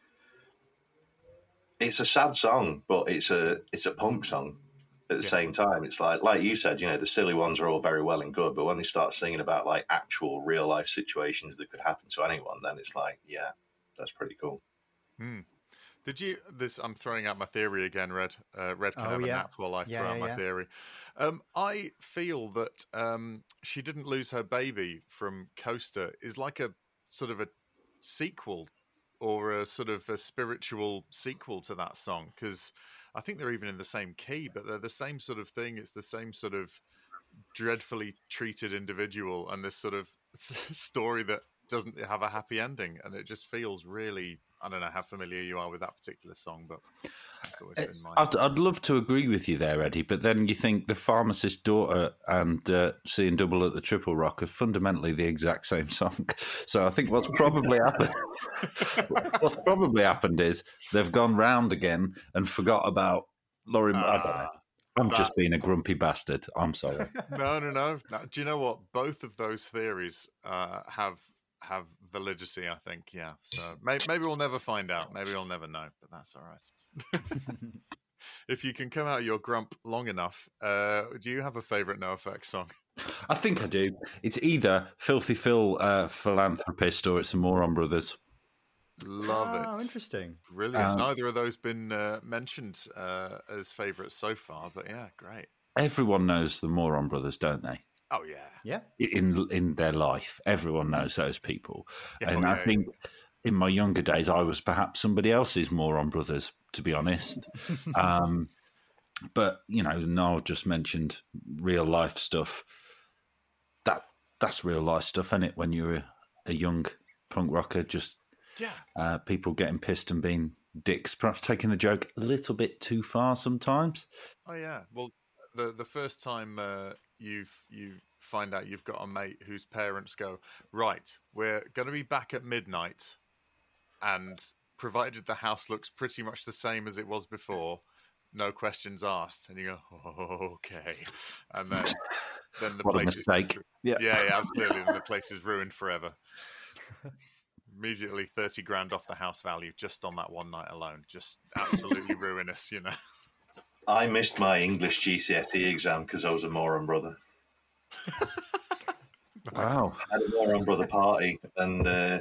it's a sad song, but it's a it's a punk song at the Yeah. same time. It's like like you said, you know, the silly ones are all very well and good, but when they start singing about like actual real life situations that could happen to anyone, then it's like, yeah, that's pretty cool. Hmm. Did you? This I'm throwing out my theory again. Red, uh, Red can Oh, have a yeah. nap while I Yeah, throw out yeah, my yeah. theory. Um, I feel that um, she didn't lose her baby from Coaster is like a sort of a sequel or a sort of a spiritual sequel to that song because I think they're even in the same key, but they're the same sort of thing. It's the same sort of dreadfully treated individual and this sort of story that doesn't have a happy ending, and it just feels really. I don't know how familiar you are with that particular song, but Uh. I'd, I'd love to agree with you there, Eddie, but then you think the pharmacist's daughter and uh, seeing double at the Triple Rock are fundamentally the exact same song. So I think what's probably happened, what's probably happened is they've gone round again and forgot about Lori. I don't know. Ah, I'm that- just being a grumpy bastard. I'm sorry. no, no, no, no. Do you know what? Both of those theories uh, have have validity. I think. Yeah. So maybe, maybe we'll never find out. Maybe we'll never know. But that's all right. if you can come out of your grump long enough, uh, do you have a favorite NoFX song? I think I do. It's either Philthy Phil, uh, philanthropist, or it's the Moron Brothers. Love Oh, it. interesting. Brilliant. Um, Neither of those been uh, mentioned uh, as favourites so far, but yeah, great. Everyone knows the Moron Brothers, don't they? Oh yeah. Yeah. in in their life. Everyone knows those people, Yeah, and I think in my younger days I was perhaps somebody else's moron brothers, to be honest. um, but you know, Nial just mentioned real life stuff. That that's real life stuff, isn't it? When you're a, a young punk rocker, just yeah. uh, people getting pissed and being dicks, perhaps taking the joke a little bit too far sometimes. Oh yeah. Well, the the first time uh, you've you find out you've got a mate whose parents go right, we're going to be back at midnight, and provided the house looks pretty much the same as it was before, no questions asked, and you go oh, okay, and then then the What a place mistake. is Yeah. yeah yeah absolutely, the place is ruined forever. Immediately, thirty grand off the house value just on that one night alone. Just absolutely ruinous, you know. I missed my English GCSE exam because I was a moron brother. Wow. I had a moron brother party, and uh,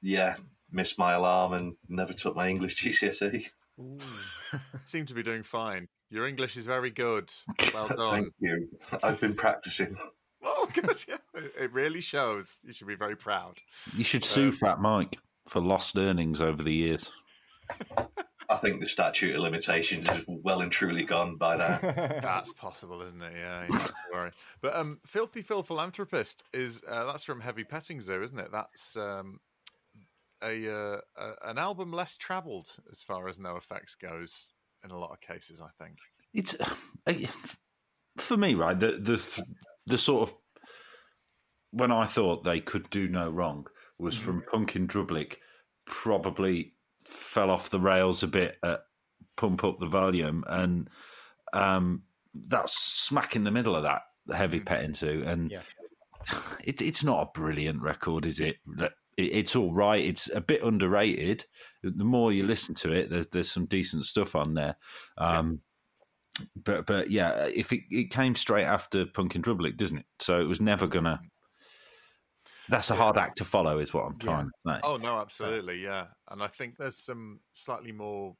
yeah, missed my alarm and never took my English GCSE. Ooh. Seem to be doing fine. Your English is very good. Well done. Thank you. I've been practicing. Oh, good. Yeah. It- It really shows. You should be very proud. You should sue Um, Fat Mike for lost earnings over the years. I think the statute of limitations is well and truly gone by now. That's possible, isn't it? Yeah, you don't have to worry. But um, Philthy Phil Philanthropist is uh, that's from Heavy Petting Zoo, isn't it? That's um, a, uh, a an album less travelled as far as NOFX goes in a lot of cases. I think. It's uh, for me, right? The the the sort of when I thought they could do no wrong was from Punk in Drublic probably fell off the rails a bit at Pump Up the Volume, and um, that's smack in the middle of that heavy pet into, and Yeah. it, it's not a brilliant record, is it? It- It's all right. It's a bit underrated. The more you listen to it, there's there's some decent stuff on there. Um, But but yeah, if it, it came straight after Punk in Drublic, doesn't it? So it was never gonna. That's a hard act to follow, is what I'm trying to say. Oh no, absolutely, yeah. And I think there's some slightly more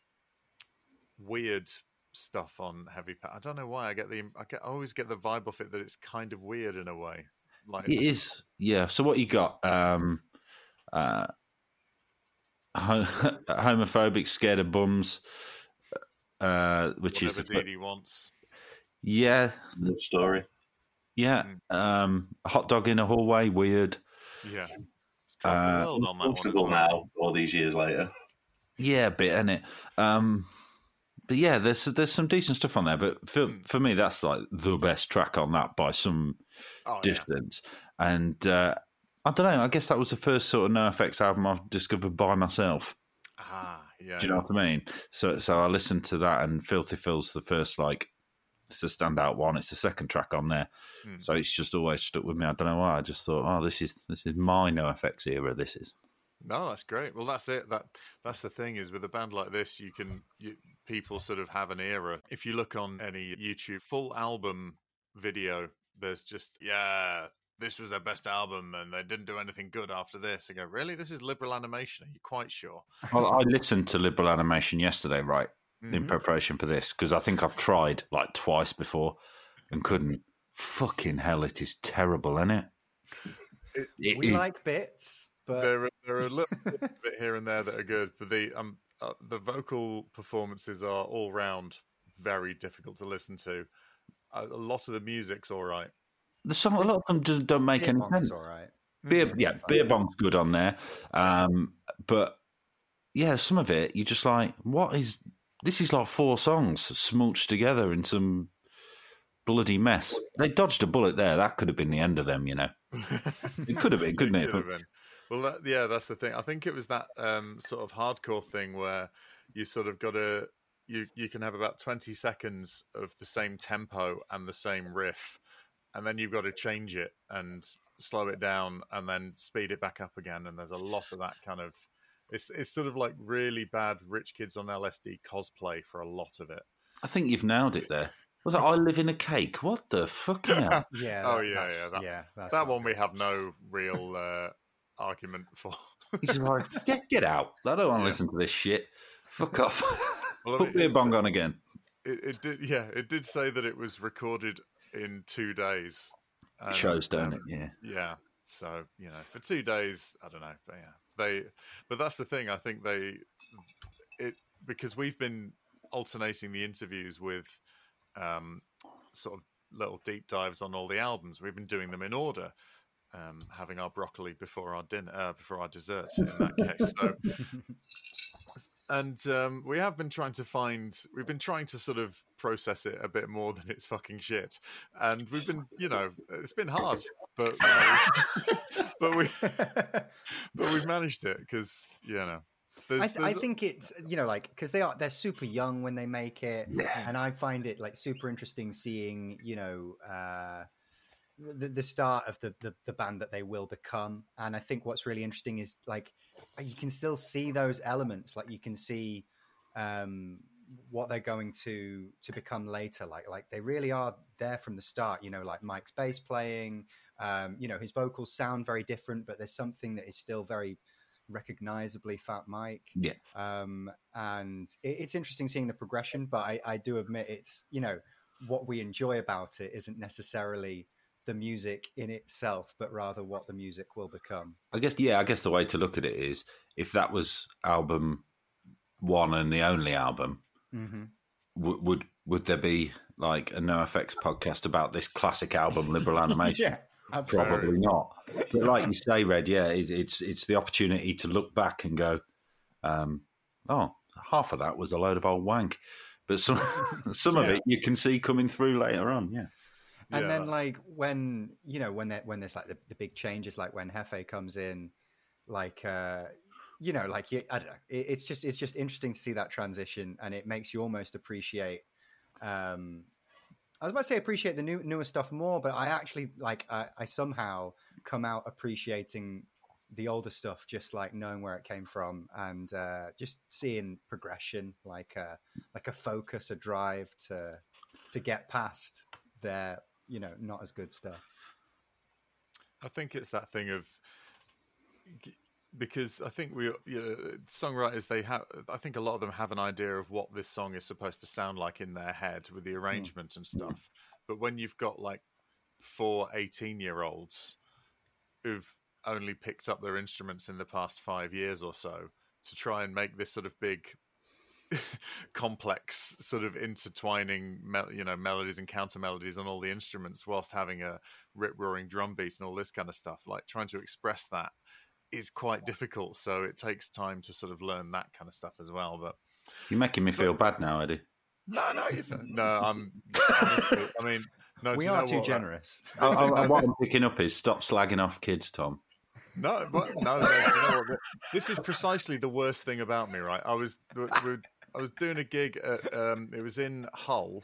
weird stuff on Heavy Pet. I don't know why I get the I, get, I always get the vibe off it that it's kind of weird in a way. Like It is, yeah. So what you got? Um, uh, homophobic, scared of bums, uh, which is whatever the, Dee Dee wants. yeah, Love story. yeah. Um, hot dog in a hallway, weird. Yeah. It's Drive the Uh, on that one. as Comfortable now, all these years later. Yeah, a bit, isn't it? Um, but yeah, there's there's some decent stuff on there. But for Hmm. for me, that's like the best track on that by some Oh, yeah. distance. And uh, I don't know. I guess that was the first sort of NoFX album I've discovered by myself. Ah, yeah. Do you know what I mean? So so I listened to that, and Philthy Phil's the first like it's a standout one. It's the second track on there, Hmm. so it's just always stuck with me. I don't know why. I just thought, oh, this is this is my NoFX era. This is. No, that's great. Well, that's it. That that's the thing is with a band like this, you can you, people sort of have an era. If you look on any YouTube full album video, there's just yeah, this was their best album, and they didn't do anything good after this. I go, really? This is liberal animation? Are you quite sure? Well, I listened to Liberal Animation yesterday, right, in Mhm. preparation for this, because I think I've tried like twice before and couldn't. Fucking hell, it is terrible, isn't it? It- It we is- like bits, but there are there are a little bit here and there that are good, but the um uh, the vocal performances are all round very difficult to listen to. A, a lot of the music's all right. There's some, a lot of them just don't make Beer any sense. all right. Beer, Mhm. yeah, like beer that. bomb's good on there, um, but yeah, some of it you're just like, what is this? Is like four songs smooched together in some bloody mess. They dodged a bullet there. That could have been the end of them, you know. It could have been, couldn't it? could have been. Well, that, yeah, that's the thing. I think it was that um, sort of hardcore thing where you sort of got to you you can have about twenty seconds of the same tempo and the same riff, and then you've got to change it and slow it down and then speed it back up again. And there's a lot of that kind of. It's it's sort of like really bad rich kids on LSD cosplay for a lot of it. I think you've nailed it there. Was it I live in a cake? What the fuck? hell? Yeah. Oh, yeah, that's- yeah, that- yeah. That's that one we have no real uh, argument for. He's like, get get out. I don't want to Yeah. listen to this shit. Fuck off. Well, Put it- beer bong on again. It, it did, yeah. It did say that it was recorded in two days. It shows, don't um, it? Yeah. Yeah. So you know, for two days, I don't know. But yeah, they. But that's the thing. I think they. It because we've been alternating the interviews with, um, sort of little deep dives on all the albums. We've been doing them in order. Um, having our broccoli before our dinner, uh, before our dessert. In that case, so and um, we have been trying to find we've been trying to sort of process it a bit more than it's fucking shit. And we've been you know it's been hard but you know, but we but we've managed it because you know there's, I, th- I think it's you know like because they are they're super young when they make it, and I find it like super interesting seeing you know uh, the the start of the, the the band that they will become. And I think what's really interesting is like you can still see those elements, like you can see um, what they're going to to become later. Like like they really are there from the start. You know, like Mike's bass playing. Um, you know, his vocals sound very different, but there's something that is still very recognizably Fat Mike. Yeah. Um, and it, it's interesting seeing the progression, but I, I do admit it's, you know, what we enjoy about it isn't necessarily the music in itself, but rather what the music will become. I guess yeah, I guess the way to look at it is if that was album one and the only album, Mm-hmm. w- would would there be like a NoFX podcast about this classic album, Liberal Animation? yeah, absolutely. Probably not. But like you say, Red, yeah, it, it's it's the opportunity to look back and go, um, oh, half of that was a load of old wank, but some some of it you can see coming through later on. Yeah, And yeah, then like when you know when there, when there's like the, the big changes, like when Hefe comes in, like uh, you know, like I don't know. It, it's just it's just interesting to see that transition, and it makes you almost appreciate. Um, I was about to say appreciate the new newer stuff more, but I actually like I, I somehow come out appreciating the older stuff, just like knowing where it came from and uh, just seeing progression, like a like a focus, a drive to to get past their you know not as good stuff. I think it's that thing of because I think we you know, songwriters they have I think a lot of them have an idea of what this song is supposed to sound like in their head with the arrangement mm. and stuff. But when you've got like four 18 year olds who've only picked up their instruments in the past five years or so to try and make this sort of big complex sort of intertwining you know melodies and counter melodies on all the instruments whilst having a rip roaring drum beat and all this kind of stuff like trying to express that is quite difficult so it takes time to sort of learn that kind of stuff as well but you're making me feel but, bad now eddie no no no i'm honestly, i mean no, we are too generous. I, I, what I'm picking up is stop slagging off kids, Tom. No, but, no, no, no, this is precisely the worst thing about me, right? I was I was doing a gig at um, it was in Hull,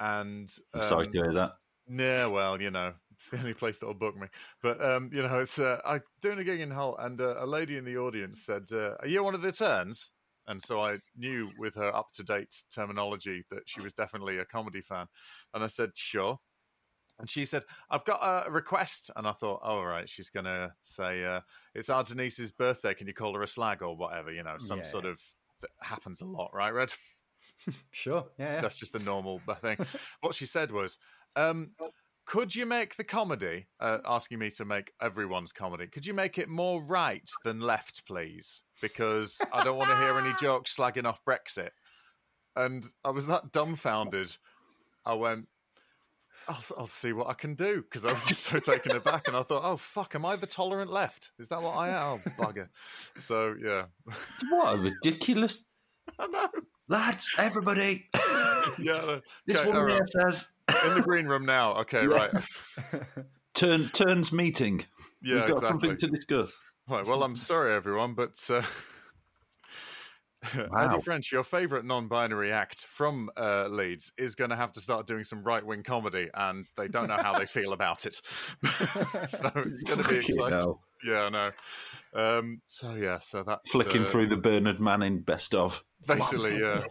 and um, sorry to hear that. Yeah, well, you know, it's the only place that'll book me. But um, you know, it's uh, I doing a gig in Hull, and uh, a lady in the audience said, uh, "Are you one of the turns?" And so I knew with her up to date terminology that she was definitely a comedy fan, and I said, "Sure." And she said, I've got a request. And I thought, oh, all right, she's going to say, uh, it's our Denise's birthday. Can you call her a slag or whatever? You know, some yeah, sort yeah. of happens a lot, right, Red? sure. Yeah, yeah. That's just the normal thing. what she said was, um, could you make the comedy, uh, asking me to make everyone's comedy, could you make it more right than left, please? Because I don't want to hear any jokes slagging off Brexit. And I was that dumbfounded. I went, I'll, I'll, see what I can do because I was just so taken aback, and I thought, "Oh fuck, am I the tolerant left? Is that what I am? Oh bugger!" So yeah, what a ridiculous! I know, lads, everybody. yeah, this okay, woman right. says in the green room now. Okay, yeah. right. Turn turns meeting. Yeah, We've got exactly. something to discuss. Right. Well, I'm sorry, everyone, but. Uh, Wow. Eddie French, your favourite non-binary act from uh, Leeds, is going to have to start doing some right-wing comedy, and they don't know how they feel about it. so it's going to be exciting. Yeah, I know. Um, so yeah, so that's flicking uh, through the Bernard Manning best of. Basically, yeah.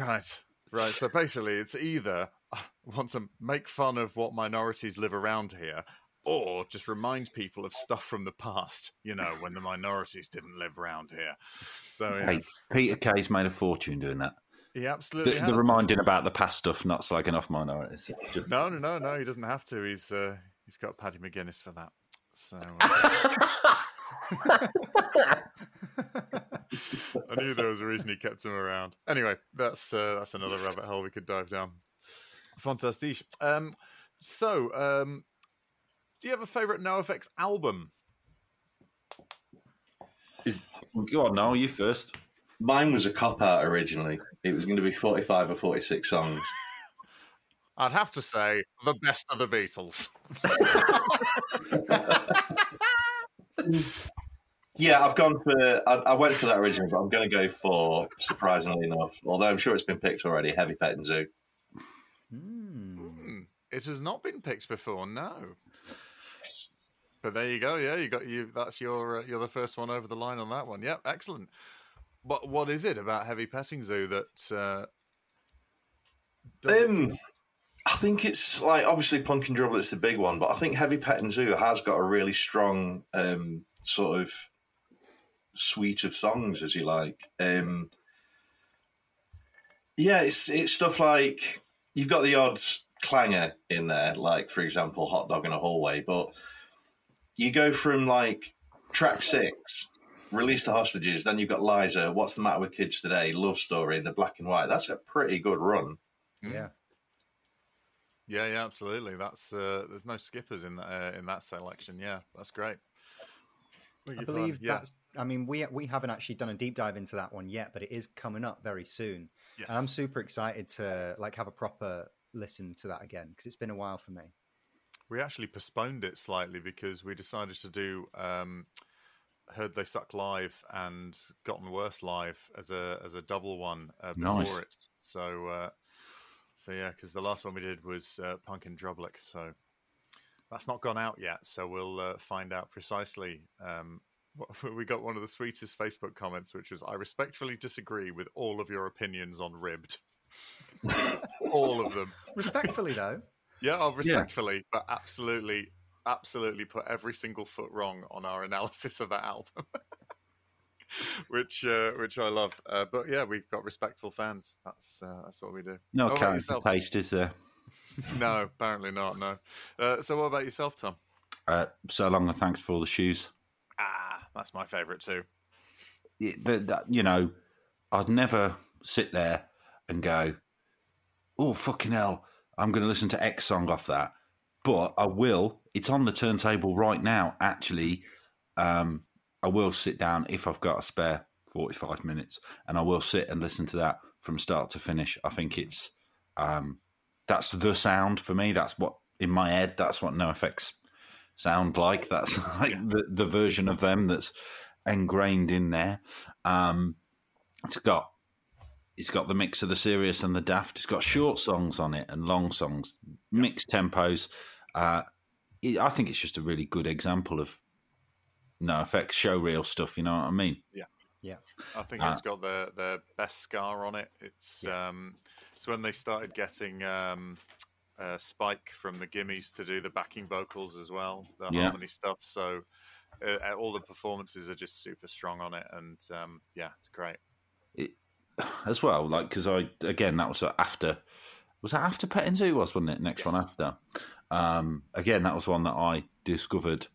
right, right. So basically, it's either I want to make fun of what minorities live around here, or just remind people of stuff from the past, you know, when the minorities didn't live around here. So, yeah. hey, Peter Kay's made a fortune doing that. He absolutely the, the reminding about the past stuff, not slagging off minorities. Just... No, no, no, no. He doesn't have to. He's uh, he's got Paddy McGuinness for that. So. Uh... I knew there was a reason he kept him around. Anyway, that's uh, that's another rabbit hole we could dive down. Fantastic. Um, so, um, do you have a favorite NOFX album? Is, go on, now you first. Mine was a cop out originally. It was going to be 45 or 46 songs. I'd have to say the best of the Beatles. yeah, I've gone for. I, I, went for that originally, but I'm going to go for surprisingly enough. Although I'm sure it's been picked already. Heavy Petting Zoo. Mm. It has not been picked before. No. But there you go. Yeah, you got you. That's your uh, you're the first one over the line on that one. Yep, excellent. But what is it about Heavy Petting Zoo that? Uh, um, I think it's like obviously Punk and Drublic is the big one, but I think Heavy Petting Zoo has got a really strong um, sort of suite of songs, as you like. Um, yeah, it's it's stuff like you've got the odd clanger in there, like for example, "Hot Dog in a Hallway," but you go from like track six, release the hostages, then you've got Liza, what's the matter with kids today, love story, the black and white. That's a pretty good run. Yeah. Yeah, yeah, absolutely. That's uh, there's no skippers in that uh, in that selection. Yeah, that's great. I believe yeah. that's. I mean, we we haven't actually done a deep dive into that one yet, but it is coming up very soon, yes. and I'm super excited to like have a proper listen to that again because it's been a while for me. We actually postponed it slightly because we decided to do um, heard they suck live and gotten worse live as a as a double one uh, before Nice. it. So uh, so yeah, because the last one we did was uh, Punk and Drublic, so that's not gone out yet. So we'll uh, find out precisely. Um, what- we got one of the sweetest Facebook comments, which was, "I respectfully disagree with all of your opinions on ribbed." all of them. Respectfully, though. Yeah, oh, respectfully, but absolutely, absolutely put every single foot wrong on our analysis of that album, which uh, which I love. Uh, but yeah, we've got respectful fans. That's uh, that's what we do. No What about character yourself? taste, is there? No, apparently not. No. Uh, so what about yourself, Tom? Uh, so long and thanks for all the shoes. Ah, that's my favourite too. that, you know, I'd never sit there and go, "Oh fucking hell, I'm going to listen to X song off that." But I will. It's on the turntable right now. Actually, um, I will sit down if I've got a spare 45 minutes, and I will sit and listen to that from start to finish. I think it's um, that's the sound for me. That's what in my head. That's what NoFX sound like. That's like the, the version of them that's ingrained in there. Um, it's got it's got the mix of the serious and the daft. It's got short songs on it and long songs, mixed tempos. Uh, it, I think it's just a really good example of NOFX, show real stuff. You know what I mean? Yeah. Yeah. I think Ah. it's got the the best scar on it. It's Yeah. um, it's when they started getting um, uh, Spike from the Gimmes to do the backing vocals as well, the Yeah. harmony stuff. So uh, all the performances are just super strong on it, and um, yeah, it's great. As well, like because I again that was after was that after Petting Zoo was wasn't it? Next one after. Um, again, that was one that I discovered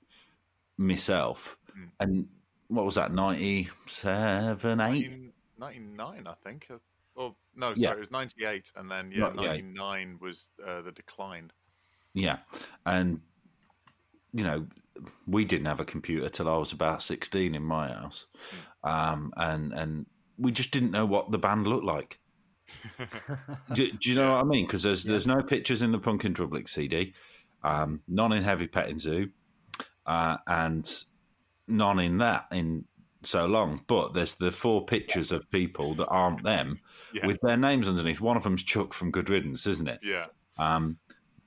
myself, Mm. and what was that? Ninety seven, eight. 19- 99, I think. Or no, Yeah. sorry, it was 98, and then yeah, 99 was uh, the decline. Yeah, and you know, we didn't have a computer till I was about sixteen in my house, um, and and we just didn't know what the band looked like. do, do you know what I mean? Because there's there's no pictures in the Punk in Drublic CD, um, none in Heavy Petting Zoo, uh, and none in that in so long. But there's the four pictures of people that aren't them Yeah. with their names underneath. One of them's Chuck from Good Riddance, isn't it? Yeah, Um,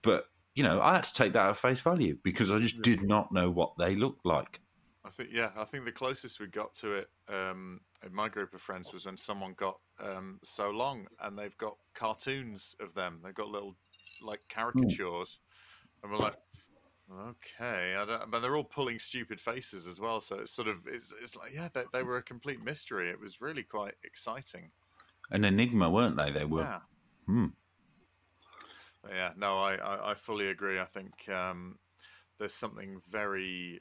but you know, I had to take that at face value because I just did not know what they looked like. I think yeah, I think the closest we got to it um, in my group of friends was when someone got um, so long, and they've got cartoons of them. They've got little like caricatures, and we're like, okay, I don't, but they're all pulling stupid faces as well. So it's sort of it's it's like yeah, they, they were a complete mystery. It was really quite exciting. An enigma, weren't they? They were. Yeah. Hmm. Yeah, no, I, I, I fully agree. I think um, there's something very.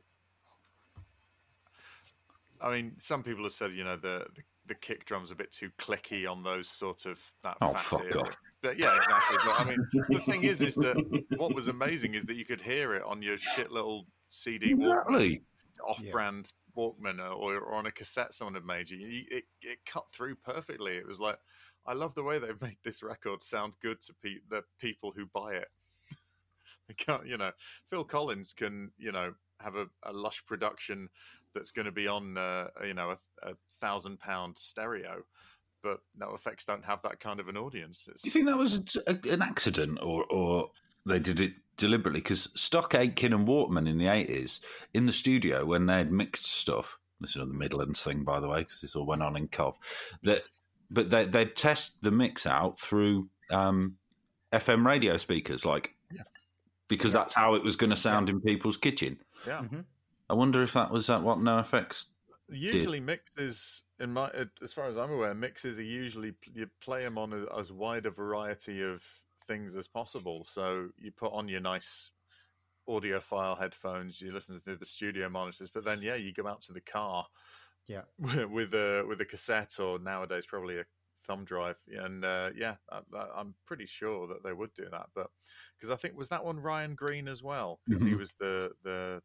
I mean, some people have said, you know, the, the, the kick drum's a bit too clicky on those sort of that Oh, fat fuck era. off. But yeah, exactly. But I mean, the thing is, is that what was amazing is that you could hear it on your shit little CD Walkman Exactly. off-brand Walkman uh, or, or on a cassette someone had made you. you it, it cut through perfectly. It was like, I love the way they've made this record sound good to pe- the people who buy it. they can't, you know, Phil Collins can, you know, have a, a lush production that's going to be on, uh, you know, a, a thousand pound stereo. But NOFX don't have that kind of an audience. It's, Do you think that was a, an accident or, or they did it deliberately? Because Stock Aitken and Waterman in the 80s, in the studio, when they had mixed stuff, this is the Midlands thing, by the way, because this all went on in Cov, that, but they, they'd test the mix out through um, FM radio speakers, like, Yeah. because that's how it was going to sound in people's kitchen. yeah. Mhm. I wonder if that was uh, what NOFX. Usually mixes, in my as far as I'm aware, mixes are usually you play them on a, as wide a variety of things as possible. So you put on your nice audiophile headphones, you listen to the studio monitors, but then yeah, you go out to the car, Yeah. with a with a cassette or nowadays probably a thumb drive, and uh, yeah, I, I- I'm pretty sure that they would do that. But because I think was that one Ryan Greene as well, because he Mhm. was the the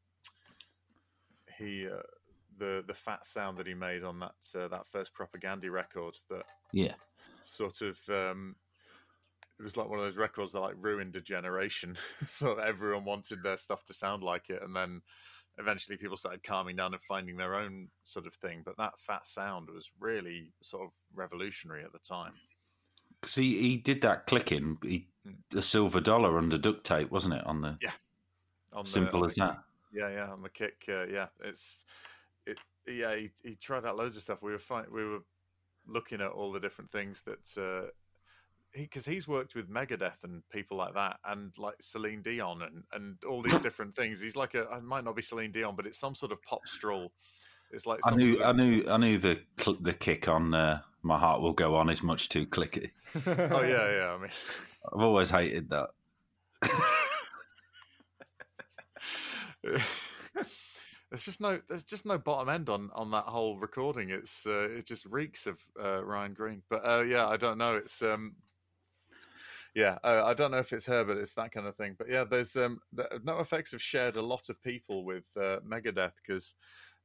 he. Uh, the the fat sound that he made on that uh, that first propaganda record that Yeah. sort of um, it was like one of those records that like ruined a generation. so everyone wanted their stuff to sound like it, and then eventually people started calming down and finding their own sort of thing. But that fat sound was really sort of revolutionary at the time. Because he, he did that clicking, he, a silver dollar under duct tape, wasn't it? On the Yeah. On simple on as the- that. Yeah, yeah, on the kick. Uh, yeah, it's it. Yeah, he, he tried out loads of stuff. We were fi- we were looking at all the different things that uh, he because he's worked with Megadeth and people like that, and like Celine Dion and and all these different things. He's like a it might not be Celine Dion, but it's some sort of pop stroll. It's like I knew, sort I knew, I knew the the kick on uh, "My Heart Will Go On" is much too clicky. oh yeah, yeah. I mean, I've always hated that. there's just no there's just no bottom end on on that whole recording. It's uh, it just reeks of uh, Ryan Greene. But uh, yeah, I don't know. It's um yeah, I don't know if it's her, but it's that kind of thing. But yeah, there's um the, NOFX have shared a lot of people with uh, Megadeth because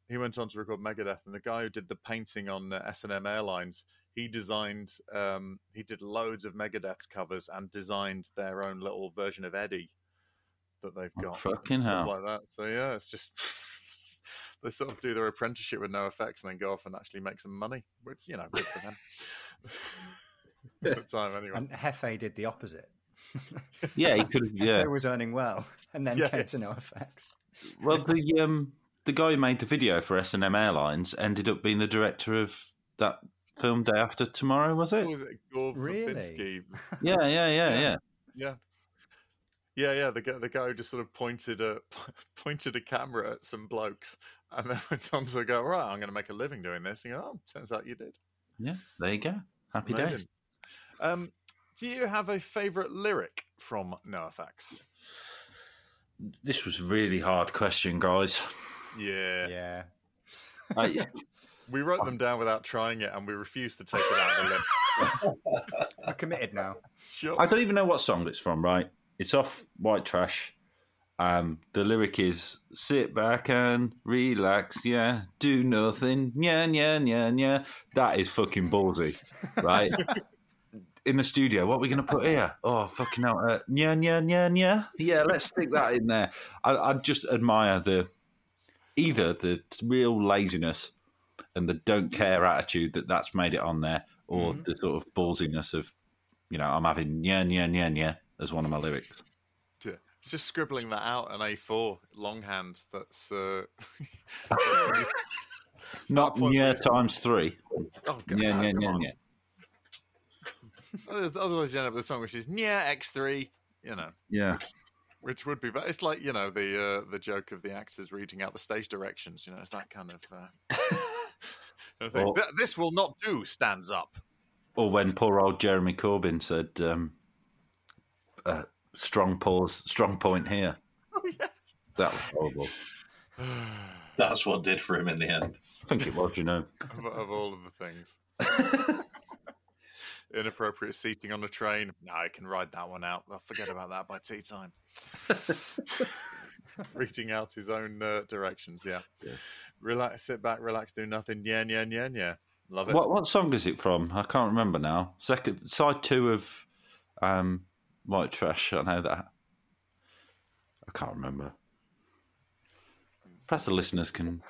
he went on to record Megadeth, and the guy who did the painting on uh, S and M Airlines, he designed um he did loads of Megadeth covers and designed their own little version of Eddie that they've Oh, got. fucking stuff hell. like that. So yeah, it's just they sort of do their apprenticeship with NOFX and then go off and actually make some money, which you know, good for them. At the time, anyway. And Hefe did the opposite. Yeah, he could have. Yeah, Hefe was earning well, and then Yeah, came yeah. to NOFX. well, the um, the guy who made the video for S and M Airlines ended up being the director of that film Day After Tomorrow, was it? What was it Gore Really? Verbinski? Yeah, yeah, yeah, Yeah. yeah. Yeah. Yeah, yeah, the guy, the guy who just sort of pointed a pointed a camera at some blokes, and then went on to go, right, I'm going to make a living doing this. And you go, oh, turns out you did. Yeah, there you go. Happy Amazing. days. Um, do you have a favourite lyric from NoFX? This was a really hard question, guys. Yeah. Yeah. I, we wrote them down without trying it, and we refused to take it out of the list. I'm committed now. Sure. I don't even know what song it's from. Right, it's off White Trash. Um, the lyric is "Sit back and relax, yeah, do nothing, yeah, yeah, yeah, yeah." That is fucking ballsy, right? in the studio, what are we going to put here? Oh, fucking out, uh, yeah, yeah, yeah, yeah, yeah. Let's stick that in there. I, I just admire the either the real laziness and the don't care attitude that that's made it on there, or the sort of ballsiness of, you know, I'm having yeah, yeah, yeah, yeah as one of my lyrics. Yeah. It's just scribbling that out an A4 longhand. That's uh, Not yeah times three. oh, God, Yeah, yeah, yeah, yeah. Otherwise- you end up with a song which is yeah X3, you know, Yeah. which would be. But it's like you know the uh, the joke of the actors reading out the stage directions. You know, it's that kind of. Uh, thing. Or- this will not do. Stands up. Or when poor old Jeremy Corbyn said, um, uh, "Strong pause, strong point here." Oh yeah. That was horrible. That's what did for him in the end. I think it was, you know. of, of all of the things. Inappropriate seating on a train. No, I can ride that one out. I'll forget about that by tea time. Reading out his own uh, directions. Yeah. Yeah. Relax, sit back, relax, do nothing. Yeah, yeah, yeah, yeah. Love it. What what song is it from? I can't remember now. Second side two of um, White Trash. I know that. I can't remember. Perhaps the listeners can.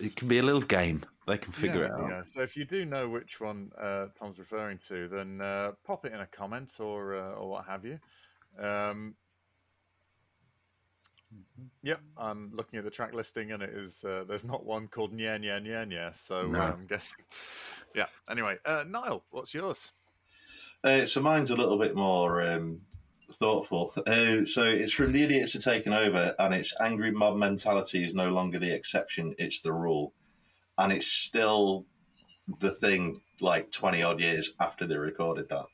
It can be a little game. They can figure Yeah, it out. go. So if you do know which one uh, Tom's referring to, then uh, pop it in a comment or uh, or what have you. Um, Yep, I'm looking at the track listing, and it is uh, there's not one called Nya Nya Nya Nya. So No. uh, I'm guessing. Yeah. Anyway, uh, Nial, what's yours? Uh, so mine's a little bit more um, thoughtful. Uh, so it's from The Idiots Are Taking Over, and it's angry mob mentality is no longer the exception, it's the rule. And it's still the thing like 20 odd years after they recorded that.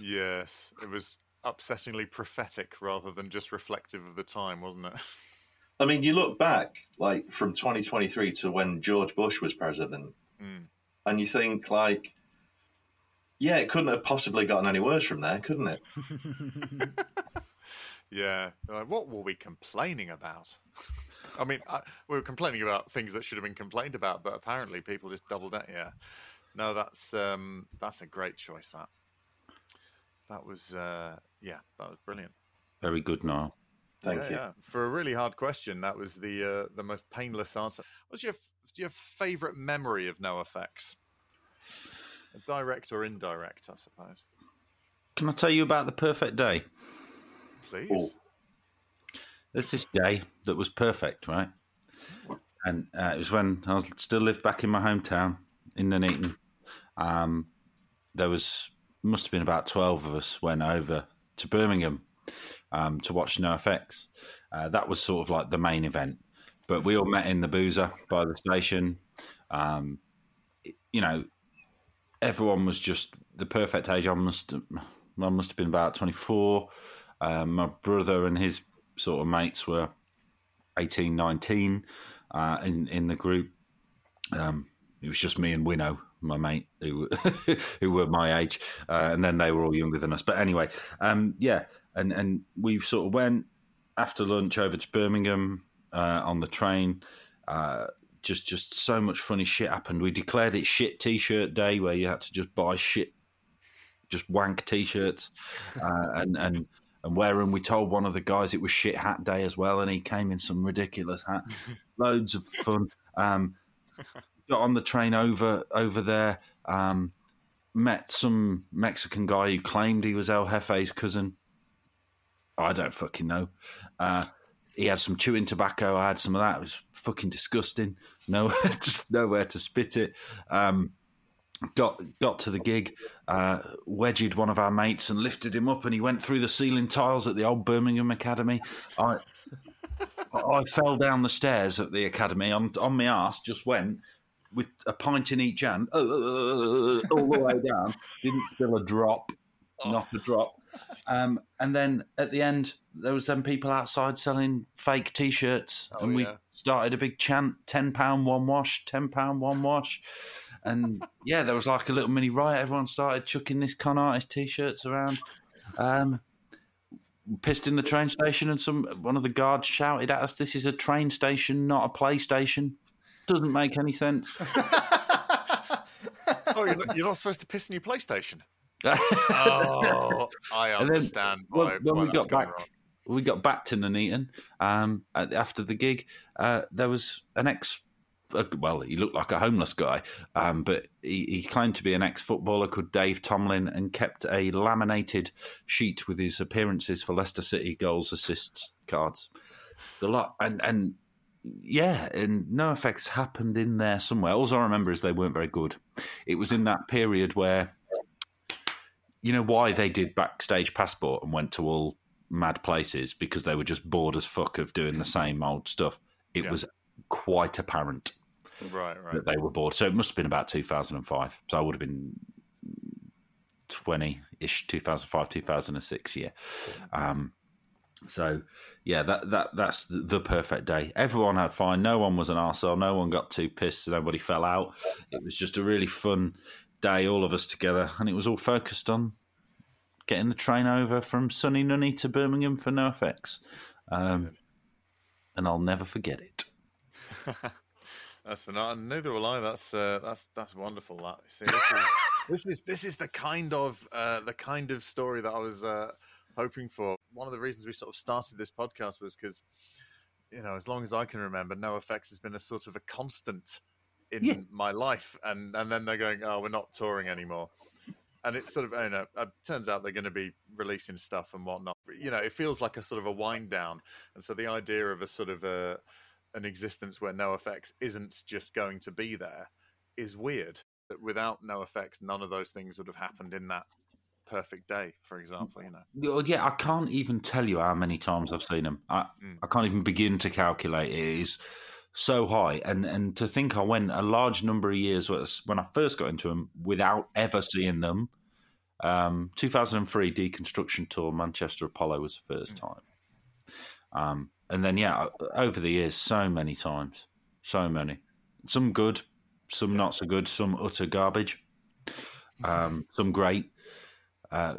Yes, it was upsettingly prophetic rather than just reflective of the time, wasn't it? I mean, you look back like from 2023 to when George Bush was president, Mm. and you think like, yeah, it couldn't have possibly gotten any worse from there, couldn't it? Yeah. Like, what were we complaining about? I mean, I, we were complaining about things that should have been complained about, but apparently people just doubled that. Yeah. No, that's um, that's a great choice. That that was uh, yeah, that was brilliant. Very good, Nial. Thank yeah, you. yeah. For a really hard question, that was the uh, the most painless answer. What's your your favorite memory of NoFX? Direct or indirect, I suppose. Can I tell you about the perfect day? Please. Oh. There's this day that was perfect, right? And uh, it was when I was still lived back in my hometown in Nuneaton. Um, there was must have been about twelve of us went over to Birmingham um, to watch NoFX. Uh, that was sort of like the main event. But we all met in the boozer by the station. Um, you know, everyone was just the perfect age. I must, I must have been about twenty four. Um, my brother and his sort of mates were 18, 19 uh, in in the group. Um, it was just me and Winnow, my mate, who who were my age, uh, and then they were all younger than us. But anyway, um, yeah, and and we sort of went after lunch over to Birmingham uh, on the train. Just just so much funny shit happened. We declared it shit t-shirt day, where you had to just buy shit, just wank t-shirts, uh, and and and wear them. We told one of the guys it was shit hat day as well, and he came in some ridiculous hat. Loads of fun. Um, got on the train over over there. Um, met some Mexican guy who claimed he was El Hefe's cousin. I don't fucking know. Uh, he had some chewing tobacco. I had some of that. It was fucking disgusting. No, just nowhere to spit it. Um, got got to the gig, uh, wedged one of our mates and lifted him up, and he went through the ceiling tiles at the old Birmingham Academy. I I fell down the stairs at the academy on on my ass. Just went with a pint in each hand, uh, all the way down. Didn't feel a drop, not a drop. Um, and then at the end, there was some people outside selling fake T-shirts, Oh, and we yeah. started a big chant: ten pound one wash, ten pound one wash. And yeah, there was like a little mini riot. Everyone started chucking this con artist T-shirts around. Um, pissed in the train station, and some one of the guards shouted at us, "This is a train station, not a PlayStation." Doesn't make any sense. Oh, you're not, you're not supposed to piss in your PlayStation. Oh, I And then, understand when- why, when why we got back- wrong. we got back to Nuneaton um, at- after the gig. Uh, there was an ex. Uh, well, he looked like a homeless guy, um, but he, he claimed to be an ex-footballer called Dave Tomlin and kept a laminated sheet with his appearances for Leicester City goals, assists, cards, the lot, and and yeah, and NoFX happened in there somewhere. All I remember is they weren't very good. It was in that period where, you know, why they did backstage passport and went to all mad places because they were just bored as fuck of doing the same old stuff. It Yeah. was quite apparent Right, right. that they were bored. So it must have been about 2005. So I would have been 20 ish, 2005, 2006 year. Um, so yeah, that that that's the, perfect day. Everyone had fun. No one was an arsehole. No one got too pissed. Nobody fell out. It was just a really fun day, all of us together, and it was all focused on getting the train over from sunny Nunny to Birmingham for NoFX. Um, and I'll never forget it. That's phenomenal. Neither will I. That's uh, that's that's wonderful. That See, this, is, this is this is the kind of uh, the kind of story that I was uh, hoping for. One of the reasons we sort of started this podcast was because you know, as long as I can remember, NoFX has been a sort of a constant in Yeah. my life, and and then they're going, oh, we're not touring anymore. And it's sort of, you know, it turns out they're going to be releasing stuff and whatnot. You know, it feels like a sort of a wind down. And so the idea of a sort of a, an existence where NoFX isn't just going to be there is weird. That without NoFX, none of those things would have happened in that perfect day, for example. You know, Well, yeah, I can't even tell you how many times I've seen them. I, Mm. I can't even begin to calculate. It is so high, and and to think I went a large number of years when I first got into them without ever seeing them. Um, 2003 deconstruction tour, Manchester Apollo was the first time, um, and then yeah, over the years, so many times, so many, some good, some not so good, some utter garbage, um, some great. Uh,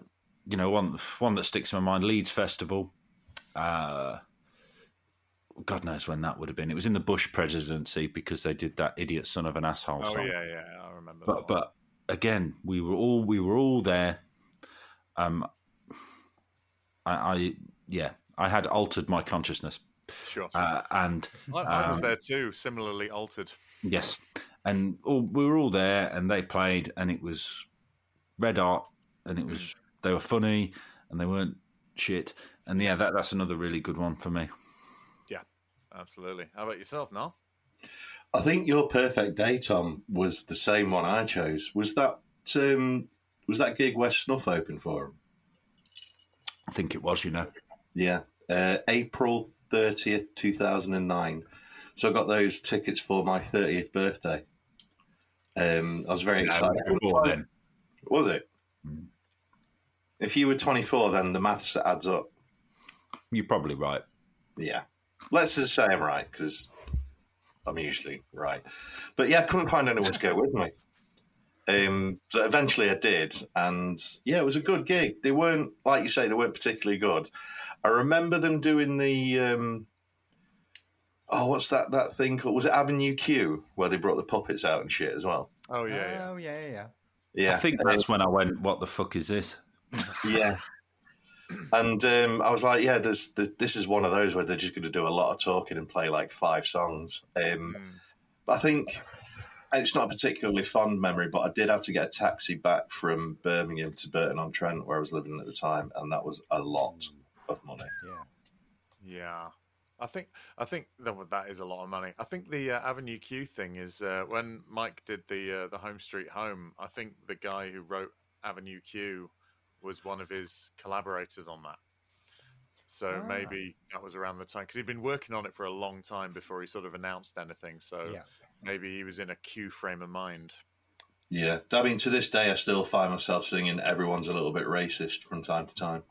you know, one one that sticks in my mind, Leeds Festival. Uh, God knows when that would have been. It was in the Bush presidency because they did that idiot son of an asshole oh song. yeah, yeah, I remember. But that but again, we were all we were all there. Um, I, I yeah, I had altered my consciousness, Sure. uh, and I, I was um, there too, similarly altered. Yes, and all, we were all there, and they played, and it was red art, and it was they were funny, and they weren't shit, and yeah, that that's another really good one for me. Absolutely. How about yourself, Nial? I think your perfect day, Tom, was the same one I chose. Was that um, was that gig West Snuff open for him? I think it was, you know. Yeah, uh, April thirtieth, two thousand and nine. So I got those tickets for my thirtieth birthday. Um, I was very excited. before then. Was it? Mm. If you were twenty four, then the maths adds up. You're probably right. Yeah. Let's just say I'm right because I'm usually right. But yeah, I couldn't find anyone to go with me. Um, so eventually I did, and yeah, it was a good gig. They weren't, like you say, they weren't particularly good. I remember them doing the, um, oh, what's that that thing called? Was it Avenue Q where they brought the puppets out and shit as well? Oh yeah, yeah. Oh yeah, yeah, yeah. Yeah, I think that's when I went, "What the fuck is this?" yeah. And um, I was like, yeah, there's, th this is one of those where they're just going to do a lot of talking and play like five songs. Um, Mm. But I think it's not a particularly fond memory, but I did have to get a taxi back from Birmingham to Burton on Trent, where I was living at the time, and that was a lot of money. Yeah. Yeah. I think I think that that is a lot of money. I think the uh, Avenue Q thing is uh, when Mike did the uh, the Home Street Home. I think the guy who wrote Avenue Q was one of his collaborators on that. So Ah. maybe that was around the time because he'd been working on it for a long time before he sort of announced anything. So Yeah. maybe he was in a Q frame of mind. Yeah, I mean, to this day, I still find myself singing "Everyone's a little bit racist" from time to time.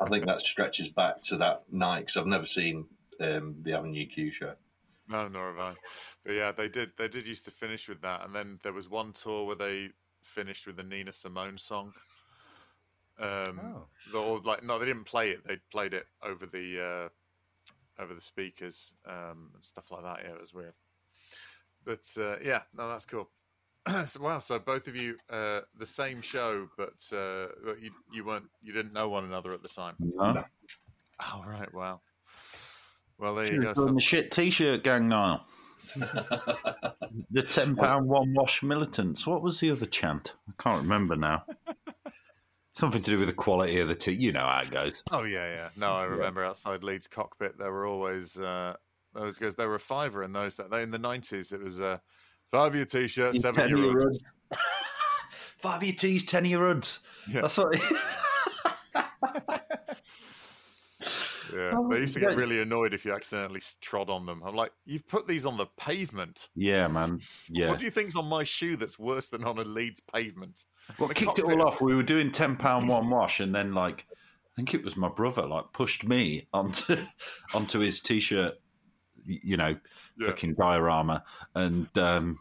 I think that stretches back to that night because I've never seen um, the Avenue Q show. No, nor have I. But yeah, they did. They did used to finish with that, and then there was one tour where they finished with the Nina Simone song. Um, Oh. the- or like no, they didn't play it. They played it over the uh, over the speakers um, and stuff like that. Yeah, it was weird. But uh, yeah, no, that's cool. so, wow, so both of you uh, the same show, but uh, you you weren't you didn't know one another at the time. No? Oh right, wow. Well, there you go. So- the shit t-shirt gang now. the ten pound one wash militants. What was the other chant? I can't remember now. Something to do with the quality of the tea. You know how it goes. Oh yeah, yeah. No, I remember outside Leeds cockpit there were always uh, those guys. There were a fiver in those. That they in the nineties. It was a five year t-shirt, seven year old. five year your teas, ten of your hoods. Yeah. That's what. Yeah, Oh, they used to get really annoyed if you accidentally trod on them. I'm like, you've put these on the pavement. yeah, man. Yeah. What do you think's on my shoe that's worse than on a Leeds pavement? Well, The kicked it all off? We were doing ten pound one wash, and then like I think it was my brother like pushed me onto onto his t-shirt, you know, Yeah. fucking diorama, and um,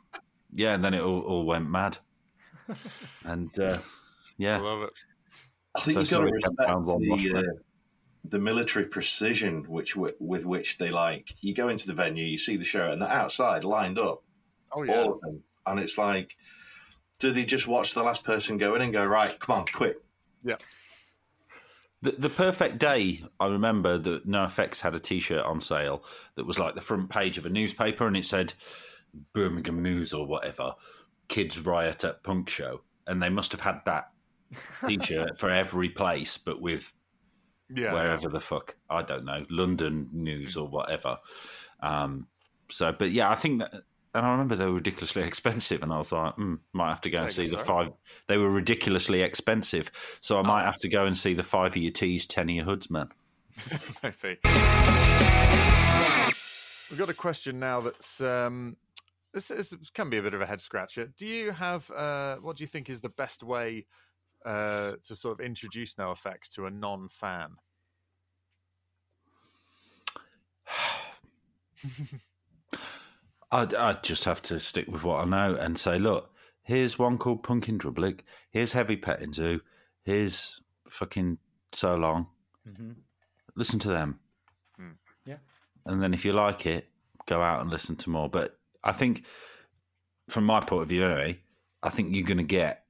yeah, and then it all, all went mad, and uh, I yeah, love it. I think So you've got to sorry, respect £10 one wash, the, uh, the military precision which with which they like. You go into the venue, you see the show, and they're outside lined up, Oh yeah, all of them, and it's like, do they just watch the last person go in and go right? Come on, quick! Yeah. The, the perfect day, I remember that NoFX had a T-shirt on sale that was like the front page of a newspaper, and it said Birmingham News or whatever, kids riot at punk show, and they must have had that T-shirt for every place, but with yeah. wherever the fuck I don't know, London News or whatever. Um, so, but yeah, I think that. And I remember they were ridiculously expensive, and I was like, mm, might have to go and see the five. They were ridiculously expensive, so I might have to go and see the five of your tees, ten year your hoods, man. Maybe. We've got a question now that's um, this, is, can be a bit of a head scratcher. Do you have uh, what do you think is the best way uh, to sort of introduce NoFX to a non-fan? I'd, I'd just have to stick with what I know and say, look, here's one called Punk in Drublic, here's Heavy Petting Zoo, here's fucking So Long. hmm Listen to them. Hmm. Yeah. And then if you like it, go out and listen to more. But I think, from my point of view anyway, I think you're going to get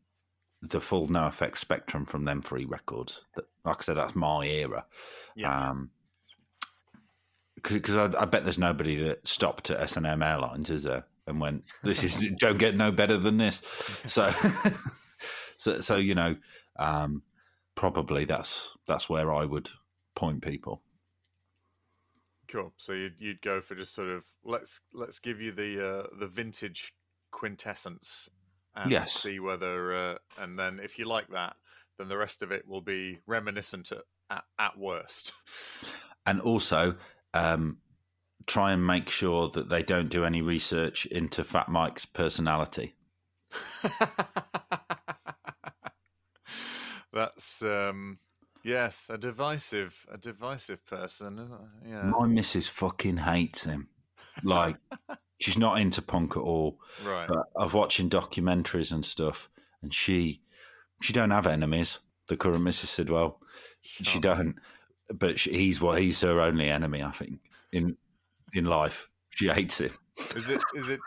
the full NoFX spectrum from them three records. That like I said, that's my era. Yeah. Um, because I, I bet there's nobody that stopped at S and M Airlines, is there? And went, "This is don't get no better than this." So, so, so you know, um, probably that's that's where I would point people. Cool. So you'd you'd go for just sort of let's let's give you the uh, the vintage quintessence and Yes. see whether uh, and then if you like that, then the rest of it will be reminiscent at, at, worst. and also um, try and make sure that they don't do any research into Fat Mike's personality. That's um yes, a divisive a divisive person. Yeah. My missus fucking hates him. Like, she's not into punk at all. right. But of watching documentaries and stuff, and she she don't have enemies. The current Mrs. Sidwell, she Sure. don't. But she, he's what he's her only enemy, I think, in in life. She hates him. Is it? Is it?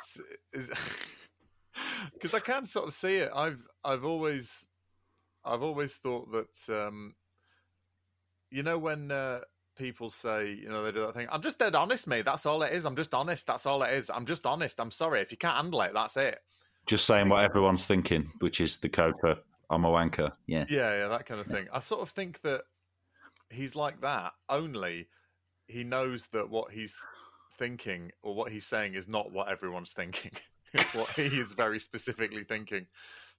Is because I can sort of see it. I've I've always I've always thought that um, you know when uh, people say you know they do that thing. I'm just dead honest, mate. That's all it is. I'm just honest. That's all it is. I'm just honest. I'm sorry if you can't handle it. That's it. Just saying what everyone's thinking, which is the code for I'm a wanker. Yeah. Yeah, yeah, that kind of thing. I sort of think that he's like that. Only he knows that what he's thinking or what he's saying is not what everyone's thinking. it's what he is very specifically thinking.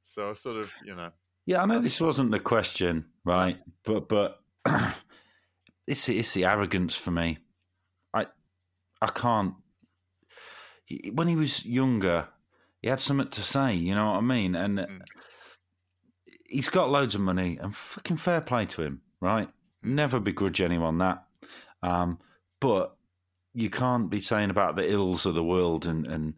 So sort of, you know, Yeah, I know this wasn't the question, right? But but it's it's the arrogance for me. I I can't. he- When he was younger, he had something to say. You know what I mean? And Mm. he's got loads of money, and fucking fair play to him, right? Never begrudge anyone that. Um, but you can't be saying about the ills of the world and and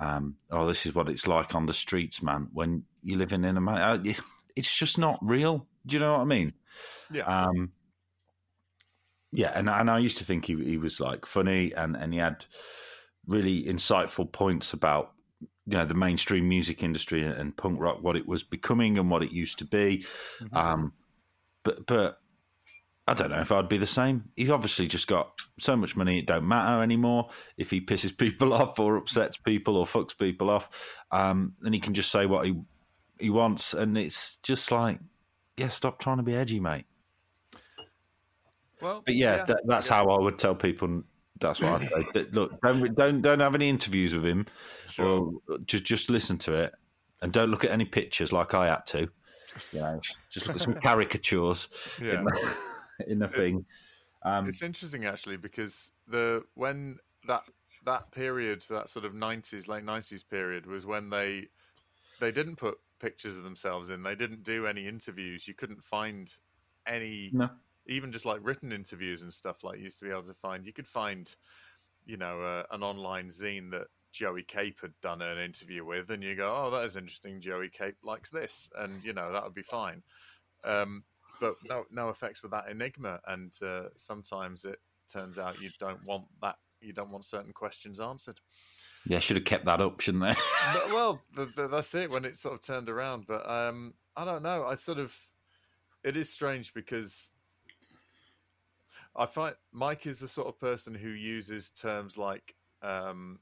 um, oh, this is what it's like on the streets, man. When you're living in a man, uh, it's just not real. Do you know what I mean? yeah. Um, yeah, and and I used to think he he was like funny and and he had really insightful points about you know the mainstream music industry and, and punk rock, what it was becoming and what it used to be. Mm-hmm. Um, but but I don't know if I'd be the same. He's obviously just got so much money; it don't matter anymore if he pisses people off or upsets people or fucks people off. Um, then he can just say what he he wants, and it's just like, yeah, stop trying to be edgy, mate. Well, But yeah, that, that's how I would tell people. That's what I say. That, look, don't don't don't have any interviews with him, Sure. or just just listen to it, and don't look at any pictures like I had to. You know, just look at some caricatures yeah. in, the, in the thing. Um, It's interesting actually because the when that that period, that sort of nineties, late nineties period, was when they they didn't put pictures of themselves in. They didn't do any interviews. You couldn't find any, no, even just like written interviews and stuff like you used to be able to find. You could find, you know, uh, an online zine that Joey Cape had done an interview with, and you go, "Oh, that is interesting. Joey Cape likes this," and you know that would be fine. Um, but no, NoFX with that enigma, and uh, sometimes it turns out you don't want that. You don't want certain questions answered. yeah, should have kept that up, shouldn't they? But, well, th- th- that's it when it sort of turned around. But um, I don't know. I sort of it is strange because I find Mike is the sort of person who uses terms like um,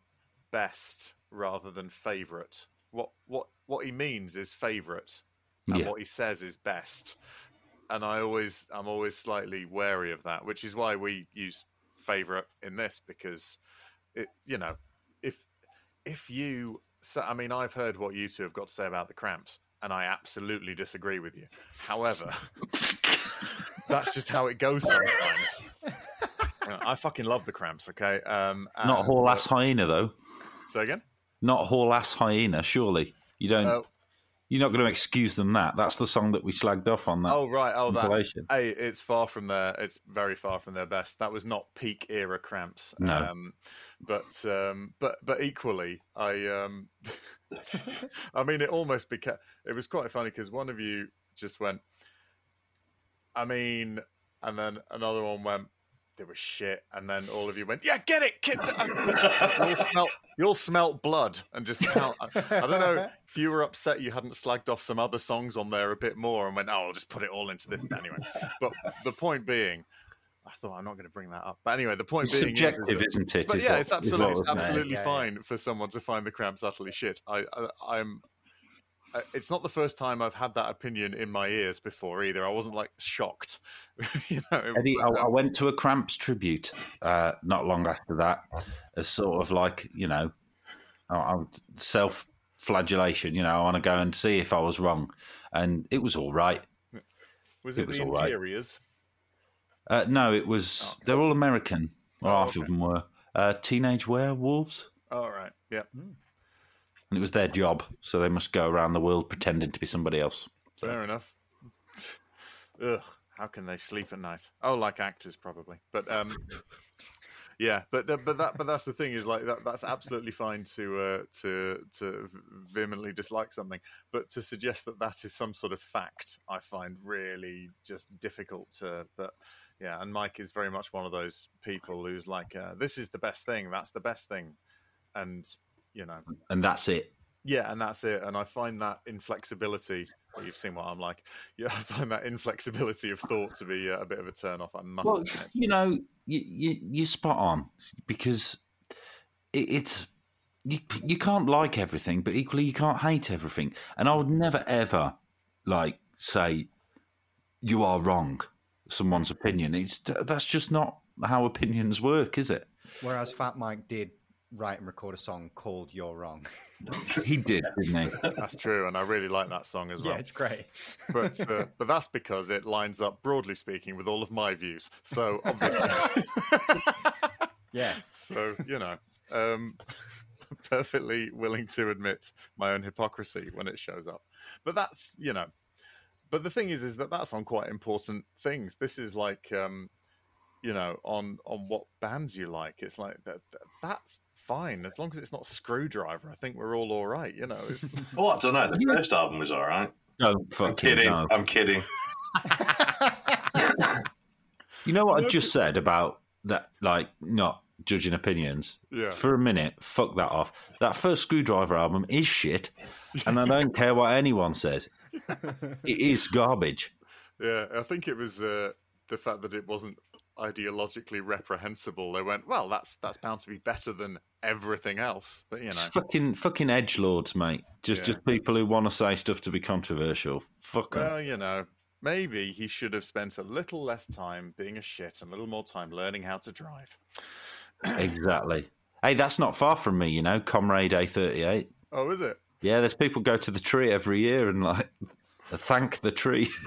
best rather than favorite. What what what he means is favorite, and Yeah. what he says is best. And I always I'm always slightly wary of that, which is why we use favorite in this because it you know if if you so I mean I've heard what you two have got to say about the cramps and I absolutely disagree with you. However, that's just how it goes sometimes. Uh, I fucking love the cramps, okay? Um Not and, whole uh, ass hyena though. Say again? Not whole ass hyena. Surely you don't. Uh, you're not going to excuse them that. That's the song that we slagged off on that. oh right, oh that. Hey, it's far from their. It's very far from their best. That was not peak era cramps. No. Um, but um, but but equally, I um, I mean, it almost became. It was quite funny because one of you just went. I mean, and then another one went. they were shit, and then all of you went, "Yeah, get it, kid." you'll, smelt, you all smelt blood, and just count. I, I don't know if you were upset you hadn't slagged off some other songs on there a bit more, and went, "Oh, I'll just put it all into this anyway." But the point being. I thought I'm not going to bring that up, but anyway, the point It's being is- is subjective, that- is, not it? but is yeah, what- it's absolutely, it's meant. absolutely Yeah, yeah. fine for someone to find the cramps utterly shit. I, I, I'm. It's not the first time I've had that opinion in my ears before either. I wasn't like shocked, you know. Eddie, I, I um, went to a Cramps tribute uh, not long after that, as sort of like you know, self flagellation. You know, I want to go and see if I was wrong, and it was all right. was it it, was the all right. interiors? Uh, no, it was. Oh. They're all American. Well, Oh, half okay. of them were uh, teenage werewolves, All right, yeah, and it was their job, so they must go around the world pretending to be somebody else. fair enough. Ugh, how can they sleep at night? Oh, like actors probably, but um, yeah, but but that but that's the thing is like that that's absolutely fine to uh, to to vehemently dislike something, but to suggest that that is some sort of fact, I find really just difficult to. But yeah, and Mike is very much one of those people who's like, uh, this is the best thing, that's the best thing, and you know, And that's it. yeah, and that's it. And I find that inflexibility. Well, you've seen what I'm like. Yeah, I find that inflexibility of thought to be uh, a bit of a turn off. I must Well, admit. you know, you, you you're spot on because it, it's you you can't like everything, but equally you can't hate everything. And I would never ever like say you are wrong. Someone's opinion. It's that's just not how opinions work, is it? Whereas Fat Mike did write and record a song called "You're Wrong." He did, didn't he? That's true, and I really like that song as well. Yeah, it's great. But uh, but that's because it lines up, broadly speaking, with all of my views. So obviously, Yes. so you know, um, perfectly willing to admit my own hypocrisy when it shows up. But that's you know, but the thing is, is that that's on quite important things. This is like, um, you know, on on what bands you like. It's like that. that- That's fine as long as it's not Skrewdriver. I think we're all all right. You know, it's, Oh, I don't know. The first album was all right. Don't I'm fucking kidding. know. I'm kidding. You know what I just said about that, like not judging opinions. Yeah. For a minute, fuck that off. That first Skrewdriver album is shit, and I don't care what anyone says. It is garbage. yeah. I think it was uh, the fact that it wasn't ideologically reprehensible. They went, well, that's that's bound to be better than everything else. But you know, It's fucking fucking edge lords, mate. Just Yeah. just people who want to say stuff to be controversial. Fuck 'em. Well, you know, maybe he should have spent a little less time being a shit and a little more time learning how to drive. exactly. Hey, that's not far from me, you know, Comrade A38. Oh, is it? Yeah, there's people go to the tree every year and like thank the tree.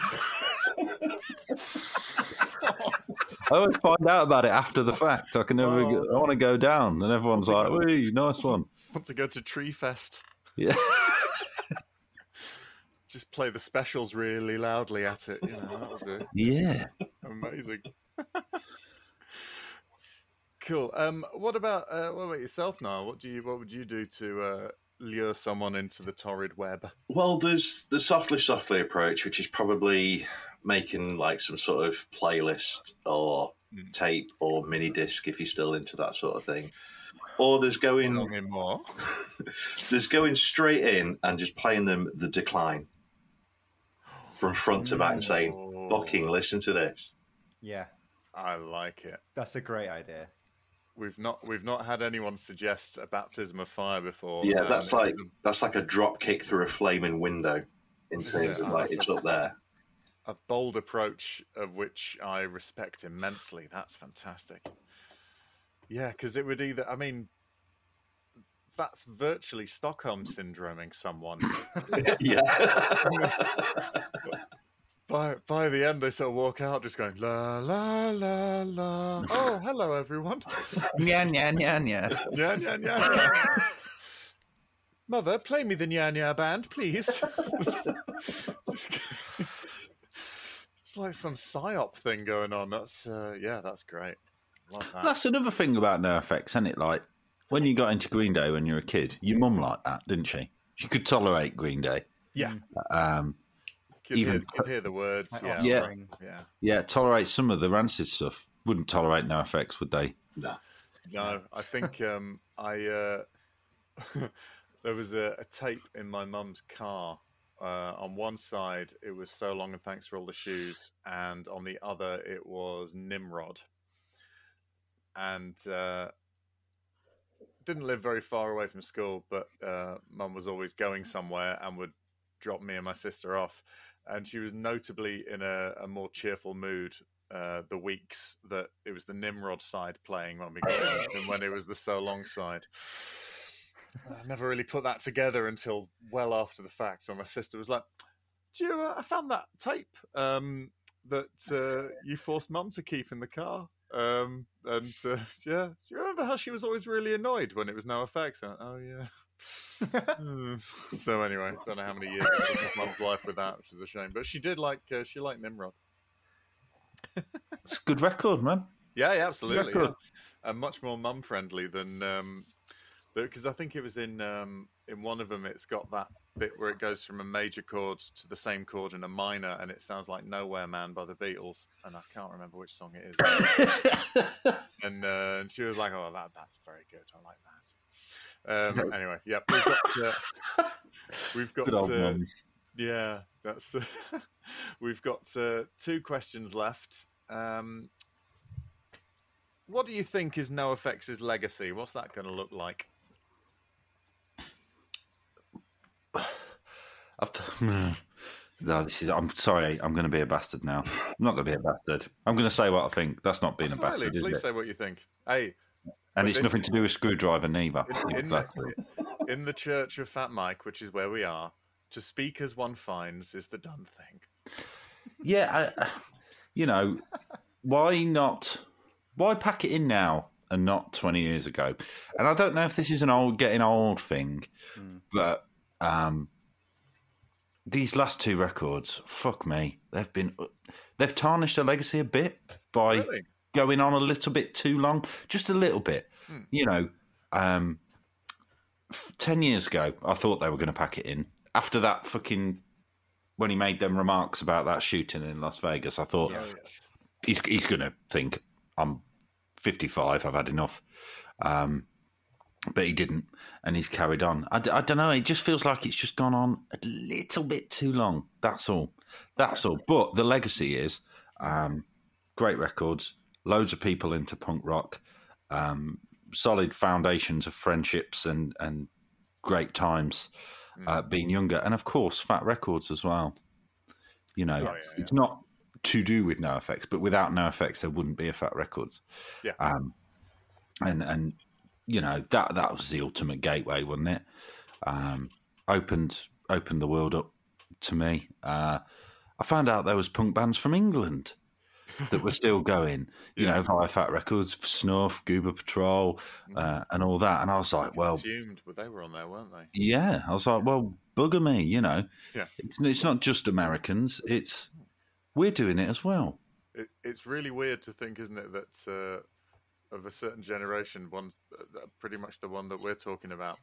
I always find out about it after the fact. I can never. Oh. I want to go down, and everyone's like, "Wee, nice one." Want to go to Tree Fest? Yeah, Just play the specials really loudly at it. You know, that'll do. yeah. Amazing. cool. Um, what about uh, what about yourself, Nial? What do you what would you do to uh, lure someone into the torrid web? Well, there's the softly, softly approach, which is probably making like some sort of playlist or Mm. tape or mini disc if you're still into that sort of thing. Or there's going Long more. there's going straight in and just playing them the decline from front to back and saying. "Fucking listen to this." Yeah, I like it. that's a great idea. We've not we've not had anyone suggest a baptism of fire before. Yeah, and that's like was that's like a drop kick through a flaming window in terms Yeah. of like it's up there. a, a bold approach of which I respect immensely. That's fantastic. Yeah, because it would either. I mean, that's virtually Stockholm syndroming someone. yeah. by by the end, they sort of walk out just going la la la la. Oh, hello everyone. Nya nya nya nya. Yeah, yeah, yeah. Mother, play me the Nya Nya band, please. it's like some psyop thing going on. That's uh, yeah, that's great. That. That's another thing about NoFX, isn't it? Like when you got into Green Day when you were a kid, your mum liked that, didn't she? She could tolerate Green Day. yeah, Um, could, Even hear, could hear the words. Like Yeah, Yeah. Yeah. yeah, tolerate some of the rancid stuff. wouldn't tolerate NoFX, would they? No. No, I think um, I uh, there was a, a tape in my mum's car. Uh, on one side, it was "So Long and Thanks for All the Shoes," and on the other, it was Nimrod. And uh, didn't live very far away from school, but uh, mum was always going somewhere and would drop me and my sister off. And she was notably in a, a more cheerful mood uh, the weeks that it was the Nimrod side playing when we got in when it was the So Long side. I never really put that together until well after the fact, when my sister was like, "Do you? Uh, I found that tape um, that uh, you forced Mum to keep in the car." Um, and uh, yeah, do you remember how she was always really annoyed when it was NoFX? Went, oh yeah. Hmm. so anyway, don't know how many years my mum's life with that, which is a shame. But she did like uh, she liked Nimrod. It's a good record, man. Yeah, yeah, absolutely. Yeah. And much more mum friendly than um because I think it was in um in one of them it's got that bit where it goes from a major chord to the same chord in a minor and it sounds like Nowhere Man by the Beatles and I can't remember which song it is. and uh, and she was like, "Oh, that that's very good. I like that." Um, anyway, yeah, we've got uh, we've got old uh, yeah, that's we've got uh, two questions left. Um, what do you think is NoFX's legacy? What's that going to look like? I've, no, this is. I'm sorry. I'm going to be a bastard now. I'm not going to be a bastard. I'm going to say what I think. That's not being a bastard, is Please it? say what you think. Hey, And but it's this- nothing to do with Skrewdriver neither. in, in, Exactly. the, in the Church of Fat Mike, which is where we are, to speak as one finds is the done thing. Yeah, I, you know, why not? Why pack it in now and not 20 years ago? And I don't know if this is an old, getting old thing, but um, these last two records, fuck me, they've been, they've tarnished their legacy a bit by Really? Going on a little bit too long, just a little bit. You know, um, f- 10 years ago, I thought they were going to pack it in. After that fucking, when he made them remarks about that shooting in Las Vegas, I thought he's, he's going to think, I'm 55, I've had enough. Um, but he didn't, and he's carried on. I, d- I don't know, it just feels like it's just gone on a little bit too long. That's all. That's all. But the legacy is um, great records, loads of people into punk rock, um, solid foundations of friendships and, and great times uh, being younger, and of course, Fat Wreck Chords as well. You know, Oh, yeah, it's not to do with NoFX, but without NoFX, there wouldn't be a Fat Wreck Chords. Yeah. Um, and and you know that that was the ultimate gateway, wasn't it? Um, opened opened the world up to me. Uh, I found out there was punk bands from England that were still going. You know, via Fat Wreck Chords, Snuff, Goober Patrol, uh, and all that. And I was like, well, Assumed, but they were on there, weren't they? yeah. I was like, well, bugger me. You know, Yeah. it's, it's not just Americans. It's we're doing it as well. It, it's really weird to think, isn't it, that uh, of a certain generation, one uh, pretty much the one that we're talking about,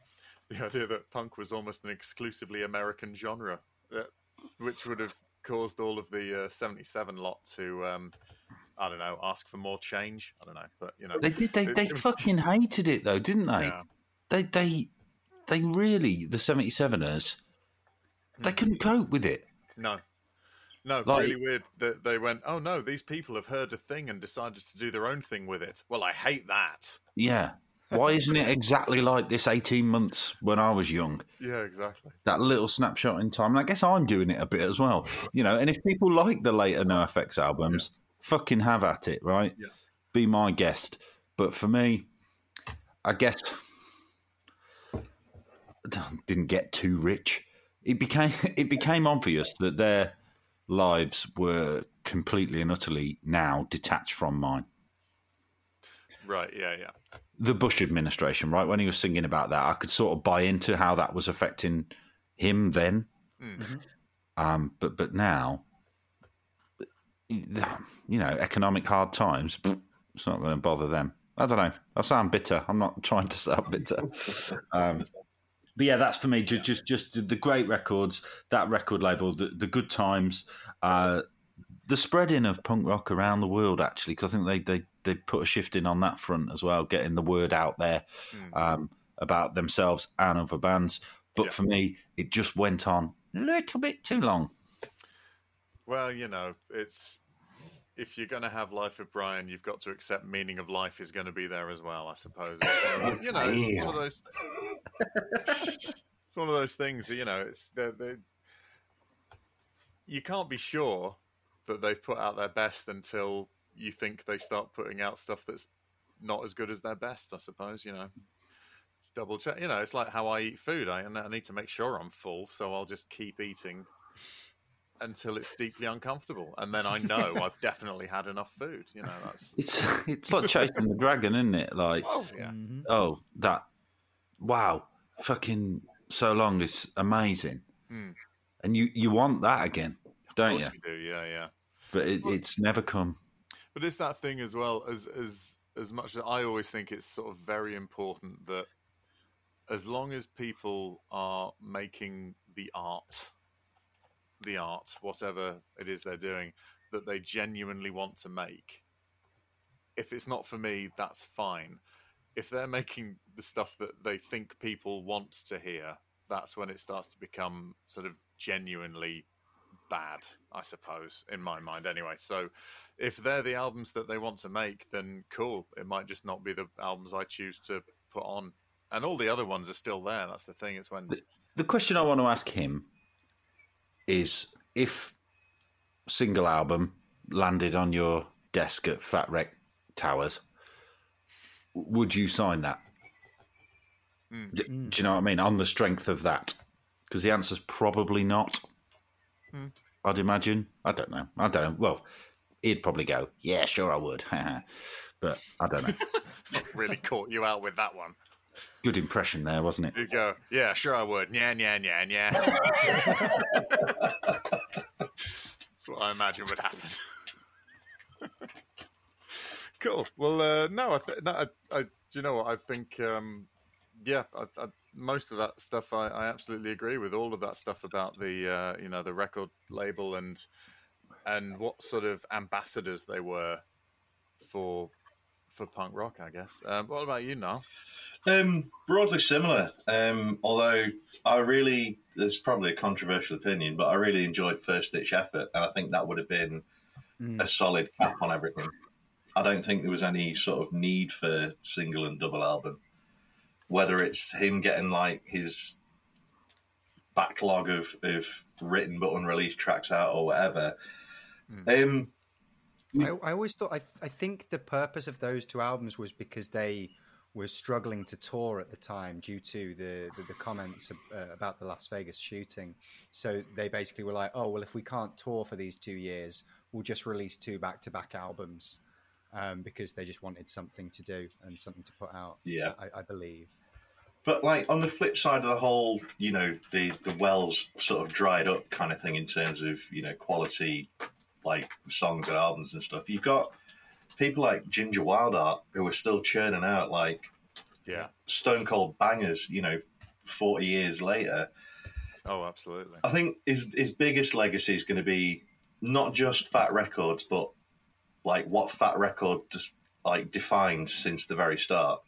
the idea that punk was almost an exclusively American genre, uh, which would have caused all of the uh, '77 lot to, um, I don't know, ask for more change. I don't know, but you know, They did. They, they fucking hated it though, didn't they? yeah. They they they really the 77ers. Hmm. They couldn't cope with it. No. No, Like- really weird that they went, oh no, these people have heard a thing and decided to do their own thing with it. Well, I hate that. Yeah. Why isn't it exactly like this 18 months when I was young? Yeah, exactly. That little snapshot in time. And I guess I'm doing it a bit as well. You know, and if people like the later NoFX albums, fucking have at it, right? Yeah. Be my guest. But for me, I guess didn't get too rich. It became it became obvious that their lives were completely and utterly now detached from mine. Right, yeah, yeah. the Bush administration, right? When he was singing about that, I could sort of buy into how that was affecting him then. Mm. Um, but but now, you know, economic hard times, it's not going to bother them. I don't know. I sound bitter. I'm not trying to sound bitter. Um, but yeah, that's for me. Just, just, just the great records, that record label, the, the good times, uh, the spreading of punk rock around the world actually because I think they, they they put a shift in on that front as well, getting the word out there Mm. um, about themselves and other bands. But Yeah. for me, it just went on a little bit too long. Well, you know, it's if you're going to have Life of Brian, you've got to accept meaning of life is going to be there as well. I suppose. It's, you know, it's one of those. it's one of those things. You know, it's they're, they're, you can't be sure that they've put out their best until you think they start putting out stuff that's not as good as their best. I suppose. You know. It's double check. You know, it's like how I eat food. I, I need to make sure I'm full, so I'll just keep eating until it's deeply uncomfortable, and then I know I've definitely had enough food. You know, that's It's it's like chasing the dragon, isn't it? Like oh yeah, Mhm. oh that wow, fucking so long. It's amazing, Hmm. and you you want that again, don't course you? we do. Yeah, yeah. But it, it's never come. But it's that thing as well as as as much as I always think it's sort of very important that as long as people are making the art, the art, whatever it is they're doing, that they genuinely want to make. If it's not for me, that's fine. If they're making the stuff that they think people want to hear, that's when it starts to become sort of genuinely bad, I suppose, in my mind anyway. So if they're the albums that they want to make, then cool. It might just not be the albums I choose to put on. And all the other ones are still there. That's the thing. It's when The question I want to ask him is if single album landed on your desk at Fat Wreck Towers, would you sign that? Mm. D- Do, you know what I mean? On the strength of that, because the answer's probably not. Mm. I'd imagine. I don't know. I don't know. Well, he'd probably go, "Yeah, sure, I would," but I don't know. really caught you out with that one. Good impression there, wasn't it? You go, yeah, sure I would. Yeah, yeah, yeah, yeah. That's what I imagine would happen. cool. Well, uh, no, I, th- no I, I, do you know what? I think, um, yeah, I, I, most of that stuff I, I absolutely agree with. All of that stuff about the, uh, you know, the record label and and what sort of ambassadors they were for for punk rock, I guess. Um, what about you, Nial? Um, broadly similar. Um, although I really, there's probably a controversial opinion, but I really enjoyed First Ditch Effort, and I think that would have been Mm. a solid cap on everything. I don't think there was any sort of need for single and double album. Whether it's him getting like his backlog of, of written but unreleased tracks out or whatever. Um, I, I always thought I, I think the purpose of those two albums was because they were struggling to tour at the time due to the the, the comments of, uh, about the Las Vegas shooting. So they basically were like, "Oh well, if we can't tour for these two years, we'll just release two back to back albums," um, because they just wanted something to do and something to put out. Yeah. I, I believe. But like on the flip side of the whole, you know, the the wells sort of dried up kind of thing in terms of you know quality, like songs and albums and stuff. You've got people like Ginger Wildheart who are still churning out like Yeah. stone cold bangers. You know, forty years later. Oh, absolutely. I think his his biggest legacy is going to be not just Fat Wreck Chords, but like what Fat Record just like defined since the very start.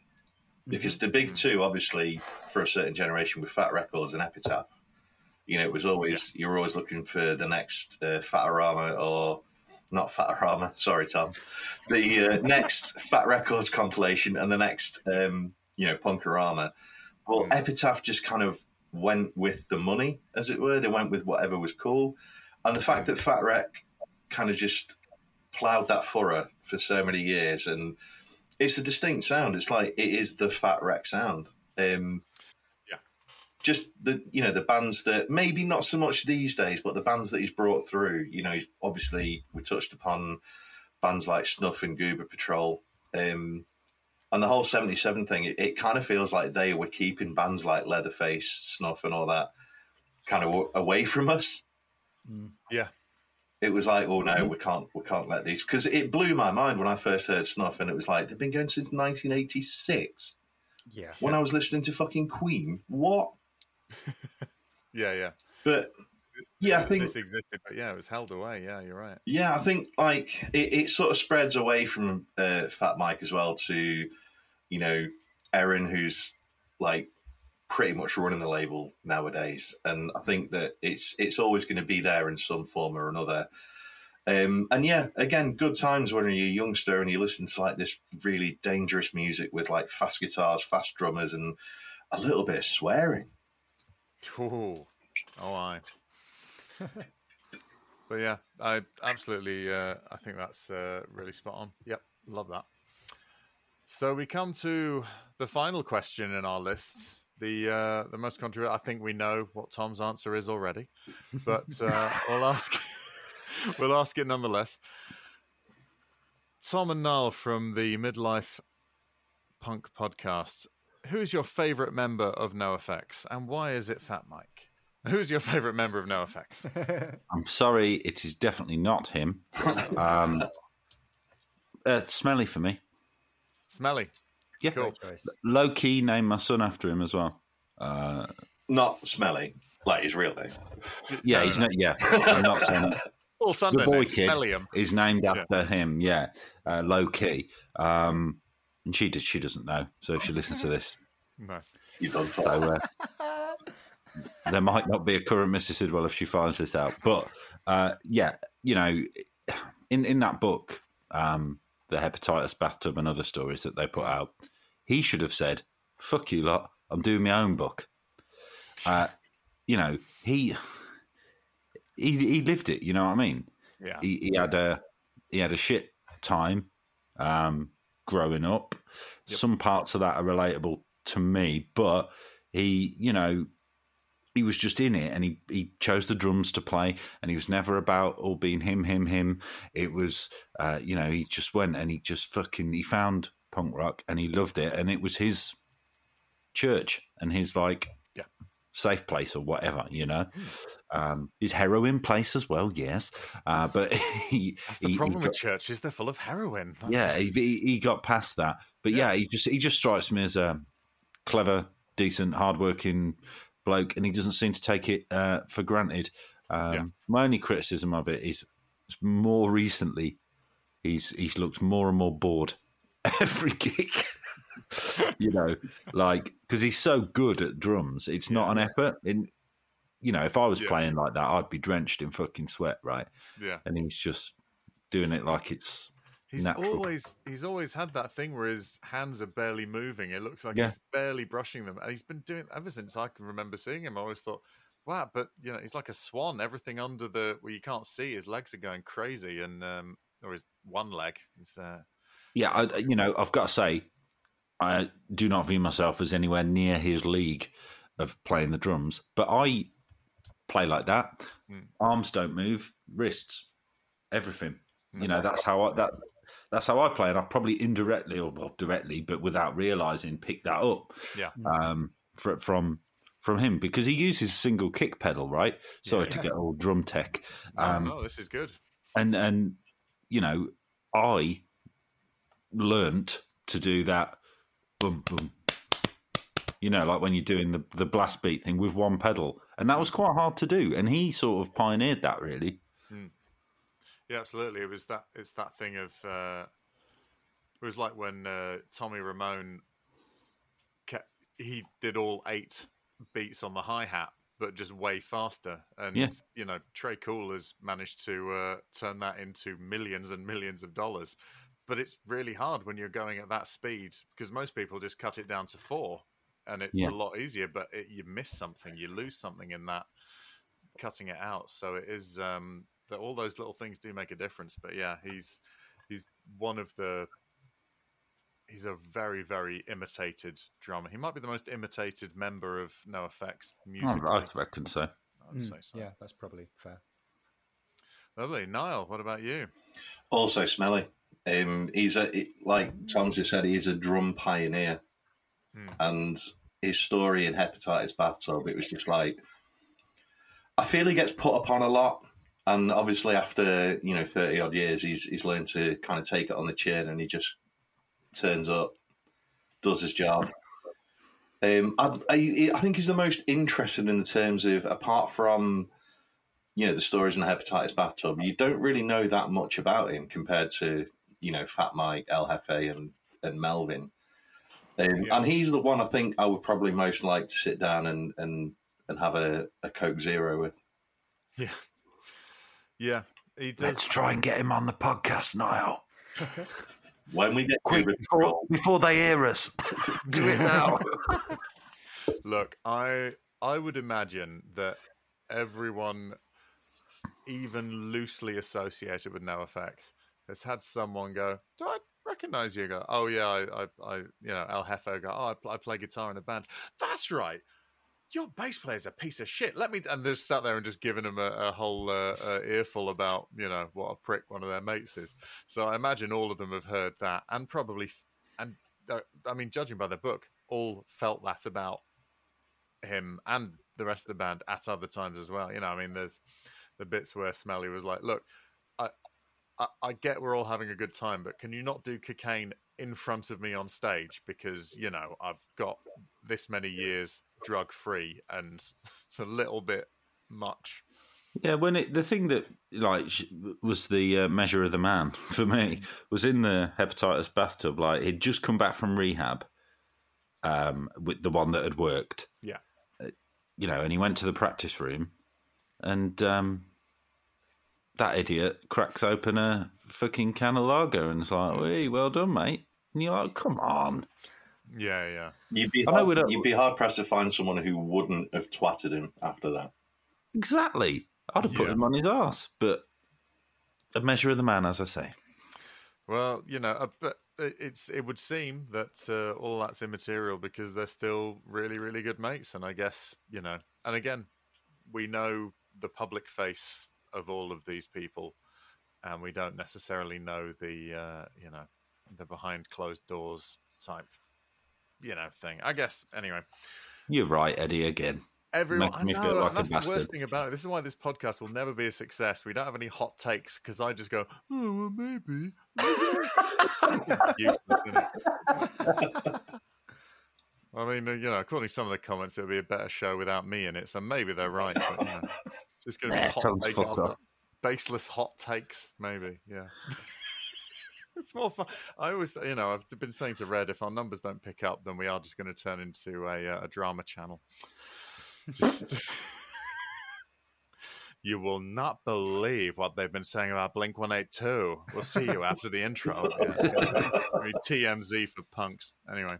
Because the big two, obviously, for a certain generation, with Fat Wreck Chords and Epitaph. You know, it was always you were always looking for the next uh, Fatarama or not Fatarama. Sorry, Tom. The uh, next Fat Wreck Chords compilation and the next, um, you know, Punk-O-Rama. Well, Mm. Epitaph just kind of went with the money, as it were. They went with whatever was cool, and the fact that Fat Wreck kind of just ploughed that furrow for so many years, and it's a distinct sound. It's like it is the Fat Wreck sound. Um, Yeah. Just the you know the bands that maybe not so much these days, but the bands that he's brought through. You know, he's obviously we touched upon bands like Snuff and Goober Patrol. Um, and the whole 77 thing, it, it kind of feels like they were keeping bands like Leatherface, Snuff, and all that kind of away from us. Yeah. It was like, oh no, we can't, we can't let these because it blew my mind when I first heard Snuff, and it was like they've been going since 1986. Yeah. When I was listening to fucking Queen, what? Yeah, yeah. But Yeah, I think this existed, but yeah, it was held away. Yeah, you're right. Yeah, I think like it, it sort of spreads away from uh, Fat Mike as well to, you know, Erin, who's like pretty much running the label nowadays, and I think that it's it's always going to be there in some form or another. Um, and yeah, again, good times when you're a youngster and you listen to like this really dangerous music with like fast guitars, fast drummers, and a little bit of swearing. Ooh. Oh, I. but yeah, I absolutely. Uh, I think that's uh, really spot on. Yep, love that. So we come to the final question in our list. The uh, the most controversial. I think we know what Tom's answer is already, but uh, we'll ask. we'll ask it nonetheless. Tom and Nial from the Midlife Punk podcast. Who's your favorite member of NoFX, and why is it Fat Mike? Who's your favorite member of NoFX? I'm sorry, it is definitely not him. Um, uh, smelly for me. Smelly. Yeah, Cool. Low key named my son after him as well. Uh, Not smelly, like his real name. yeah, Fair he's enough. not. Yeah, I'm not saying that. All Sunday the boy names, kid Smellium. is named after him. Yeah, uh, low key. Um, and she does, she doesn't know, so if she listens to this, Nice. You've done so fine. uh, there might not be a current Mrs. Sidwell if she finds this out. But uh, yeah, you know, in in that book, um, the hepatitis bathtub and other stories that they put out, he should have said, "Fuck you lot, I'm doing my own book." Uh, you know, he he he lived it. You know what I mean? Yeah. he, he had a he had a shit time um, growing up. Yep. Some parts of that are relatable to me, but he, you know, he was just in it, and he he chose the drums to play, and he was never about all being him, him, him. It was, uh, you know, he just went and he just fucking he found punk rock and he loved it, and it was his church and his like Yeah. safe place or whatever, you know. Um, his heroin place as well, yes. Uh, but he, That's the he- he problem got- with churches; they're full of heroin. That's- yeah, he, he, he got past that. But yeah. he just he just strikes me as a clever, decent, hardworking bloke, and he doesn't seem to take it uh, for granted. Um, Yeah. My only criticism of it is, is more recently he's he's looked more and more bored every gig. you know, like because he's so good at drums, it's not an effort. In you know, if I was Yeah. playing like that, I'd be drenched in fucking sweat, right? yeah. And he's just doing it like it's He's natural. always he's always had that thing where his hands are barely moving. It looks like Yeah. he's barely brushing them, and he's been doing ever since I can remember seeing him. I always thought, wow, but you know, he's like a swan. Everything under the where you can't see, his legs are going crazy, and um, or his one leg is. Uh, Yeah, I, you know, I've got to say, I do not view myself as anywhere near his league of playing the drums, but I play like that. Mm. Arms don't move, wrists, everything. Hmm. You know, that's how I that that's how I play, and I probably indirectly or well, directly, but without realizing, picked that up yeah, um, fr- from from him because he uses a single kick pedal, right? Sorry to Yeah. get all drum tech. no, Um, no, this is good. and and you know i learnt to do that boom boom you know like when you're doing the, the blast beat thing with one pedal and that was quite hard to do and he sort of pioneered that really Yeah, absolutely. It was that. It's that thing of. Uh, it was like when uh, Tommy Ramone. Kept, he did all eight beats on the hi hat, but just way faster. And Yeah. you know, Tré Cool has managed to uh, turn that into millions and millions of dollars. But it's really hard when you're going at that speed because most people just cut it down to four, and it's Yeah. a lot easier. But it, you miss something, you lose something in that cutting it out. So it is um, that all those little things do make a difference. But yeah, he's he's one of the he's a very very imitated drummer. He might be the most imitated member of NOFX music I, I reckon so I'd Mm, say so. Yeah, that's probably fair. Lovely, Nial. What about you? Also smelly. Um, he's a like Tom just said. He's a drum pioneer, Hmm. and his story in hepatitis bathtub. It was just like I feel he gets put upon a lot, and obviously after you know thirty odd years, he's he's learned to kind of take it on the chin, and he just turns up, does his job. Um, I, I, I think he's the most interesting in the terms of apart from you know the stories in the hepatitis bathtub, you don't really know that much about him compared to you know Fat Mike, El Hefe, and and Melvin. Um, Yeah. And he's the one I think I would probably most like to sit down and and and have a, a Coke Zero with. Yeah, yeah. He does. Let's try and get him on the podcast, Nial. When we get Quick, before, before they hear us. Do it now. Look, I I would imagine that everyone, even loosely associated with no NoFX, has had someone go, "Do I recognize you?" Go, "Oh yeah, I, I, I you know, El Hefe go, oh, I, pl- I play guitar in a band. That's right." Your bass player's a piece of shit. Let me, and they're sat there and just giving him a, a whole uh, uh, earful about, you know, what a prick one of their mates is. So I imagine all of them have heard that, and probably, and uh, I mean, judging by the book, all felt that about him and the rest of the band at other times as well. You know, I mean, there's the bits where Smelly was like, "Look, I, I, I get we're all having a good time, but can you not do cocaine in front of me on stage because you know I've got this many years drug free and it's a little bit much." Yeah, when it the thing that like was the uh, measure of the man for me was in the hepatitis bathtub. Like he'd just come back from rehab, um, with the one that had worked. Yeah. Uh, you know, and he went to the practice room, and um, that idiot cracks open a fucking can of lager and is like, "Hey, well done, mate." And you're like, "Come on." Yeah, yeah. you'd be I know hard, you'd be hard pressed to find someone who wouldn't have twatted him after that. Exactly. I'd have put Yeah. him on his ass, but a measure of the man, as I say. Well, you know, uh, but it- it's it would seem that uh, all that's immaterial because they're still really, really good mates, and I guess you know, and again, we know the public face of all of these people, and we don't necessarily know the uh, you know the behind closed doors type you know thing. I guess anyway. You're right, Eddie. Again, Everyone, Make I me know, feel like that's the worst thing about it. This is why this podcast will never be a success. We don't have any hot takes because I just go, oh, well, maybe. Innit? I mean, you know, according to some of the comments, it'll be a better show without me in it. So maybe they're right. But, know, it's just going to be hot sounds take after- baseless hot takes. Maybe, yeah. it's more fun. I always, you know, I've been saying to Red, if our numbers don't pick up, then we are just going to turn into a, uh, a drama channel. Just. You will not believe what they've been saying about Blink 182. We'll see you after the intro. Yeah, it's gonna be- gonna be TMZ for punks. Anyway.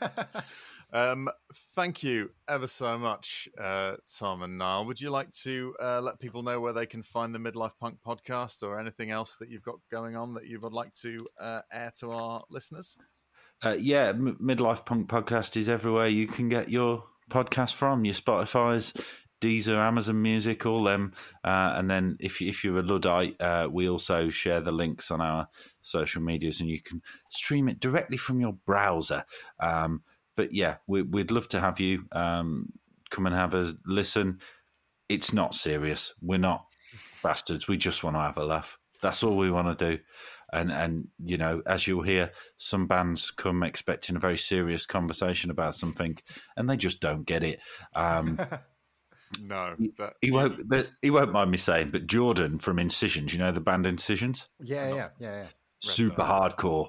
Um, thank you ever so much, uh, Tom and Nial. Would you like to uh, let people know where they can find the Midlife Punk podcast or anything else that you've got going on that you would like to uh, air to our listeners? Uh, yeah, M- Midlife Punk Podcast is everywhere you can get your podcast from. Your Spotify's, Deezer, Amazon Music, all them. Uh, and then if if you're a luddite, uh, we also share the links on our social medias, and you can stream it directly from your browser. Um, but yeah, we, we'd love to have you um, come and have a listen. It's not serious. We're not bastards. We just want to have a laugh. That's all we want to do. And and you know, as you'll hear, some bands come expecting a very serious conversation about something, and they just don't get it. Um, No. That, he won't. But he won't mind me saying, but Jordan from Incisions, you know the band Incisions, yeah, yeah, yeah, yeah. super hardcore,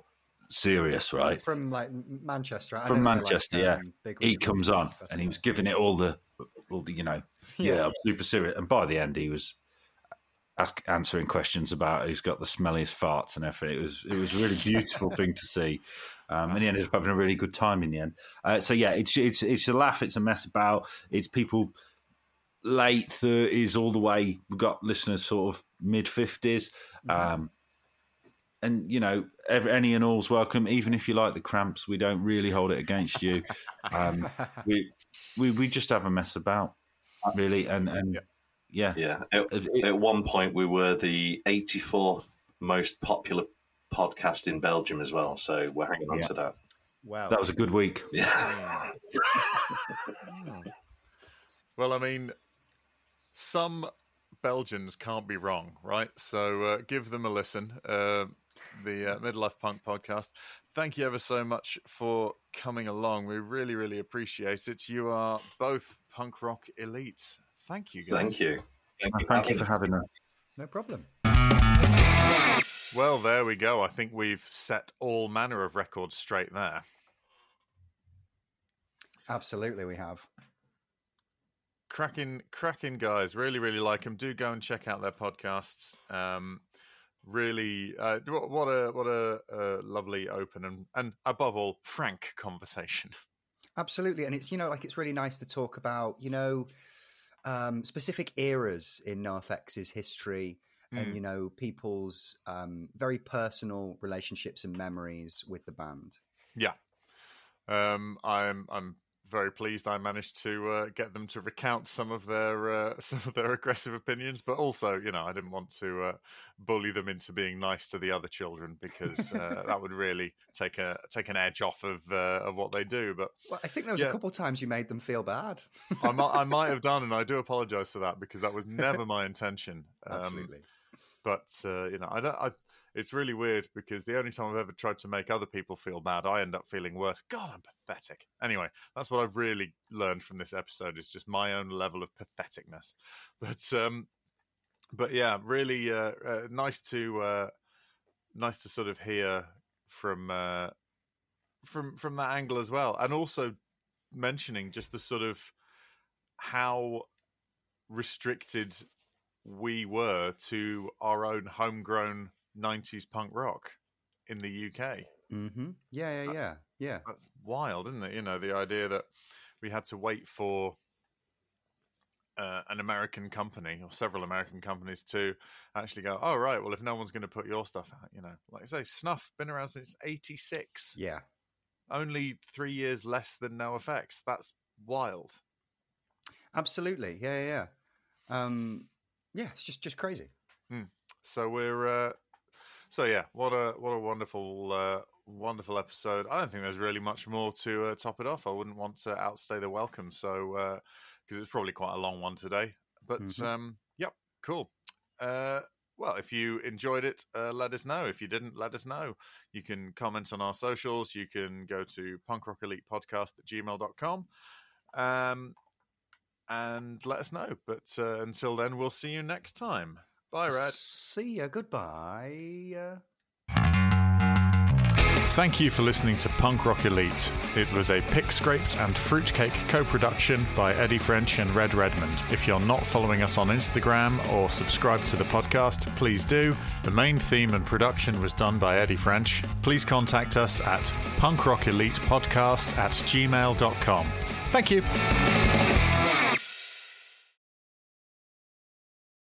serious, right? From like Manchester. I From know they're, like, Manchester, yeah. um, He comes on, Festival. and he was giving it all the, all the, you know, yeah, Yeah. I'm super serious. And by the end, he was ask, answering questions about who's got the smelliest farts and everything. It was it was a really beautiful thing to see. Um, and he ended up having a really good time in the end. Uh, so yeah, it's it's it's a laugh, it's a mess about. It's people late thirties all the way. We've got listeners sort of mid 50s Um, and you know, every, any and all's welcome. Even if you like the cramps, we don't really hold it against you. Um, we we we just have a mess about, really, and and yeah, Yeah. At, It- it- at one point, we were the 84th most popular podcast in Belgium as well. So we're hanging on Yeah. to that. wow. that was a good week. Yeah. Well, I mean, some Belgians can't be wrong, right? So uh, give them a listen. Uh, the uh, Midlife Punk podcast. Thank you ever so much for coming along. We really, really appreciate it. You are both punk rock elite. Thank you, guys. Thank you. Thank Oh, you, thank you for having us. No problem. Well, there we go. I think we've set all manner of records straight there. Absolutely, we have. Cracking cracking guys. Really really like them do go and check out their podcasts. Um really uh what what a what a, a lovely open and and above all frank conversation. Absolutely, and it's you know like it's really nice to talk about you know um, specific eras in NoFX's history, and Mm. you know people's um, very personal relationships and memories with the band. yeah. Um i'm i'm very pleased i managed to uh, get them to recount some of their uh, some of their aggressive opinions but also you know i didn't want to uh, bully them into being nice to the other children because uh, that would really take a take an edge off of uh, of what they do but Well, I think there was Yeah. a couple of times you made them feel bad. I might, I might have done, and I do apologise for that because that was never my intention. Um, Absolutely. But uh, you know, I don't. I, it's really weird because the only time I've ever tried to make other people feel bad, I end up feeling worse. God, I'm pathetic. Anyway, that's what I've really learned from this episode is just my own level of patheticness. But um, but yeah, really uh, uh, nice to uh, nice to sort of hear from uh, from from that angle as well, and also mentioning just the sort of how restricted we were to our own homegrown 90s punk rock in the UK. hmm Yeah, yeah, yeah, yeah. That's wild, isn't it? You know, the idea that we had to wait for uh, an American company or several American companies to actually go, oh, right, well, if no one's going to put your stuff out, you know, like I say, Snuff, been around since 86, Yeah, only three years less than NOFX. That's wild. absolutely. Yeah, yeah, yeah. Um, yeah, it's just just crazy. So we're uh, so yeah, what a what a wonderful uh, wonderful episode. I don't think there's really much more to uh, top it off. I wouldn't want to outstay the welcome, so because it's probably quite a long one today. But Mhm. um, yep, cool. Uh, well, if you enjoyed it, uh, let us know. If you didn't, let us know. You can comment on our socials. You can go to punkrockelitepodcast at gmail.com um, and let us know. But uh, until then, we'll see you next time. Bye, Red. See ya. Goodbye. Thank you for listening to Punk Rock Elite. It was a pick scraped and fruitcake co production by Eddie French and Red Redmond. If you're not following us on Instagram or subscribe to the podcast, please do. The main theme and production was done by Eddie French. Please contact us at punkrockelitepodcast at gmail.com. Thank you.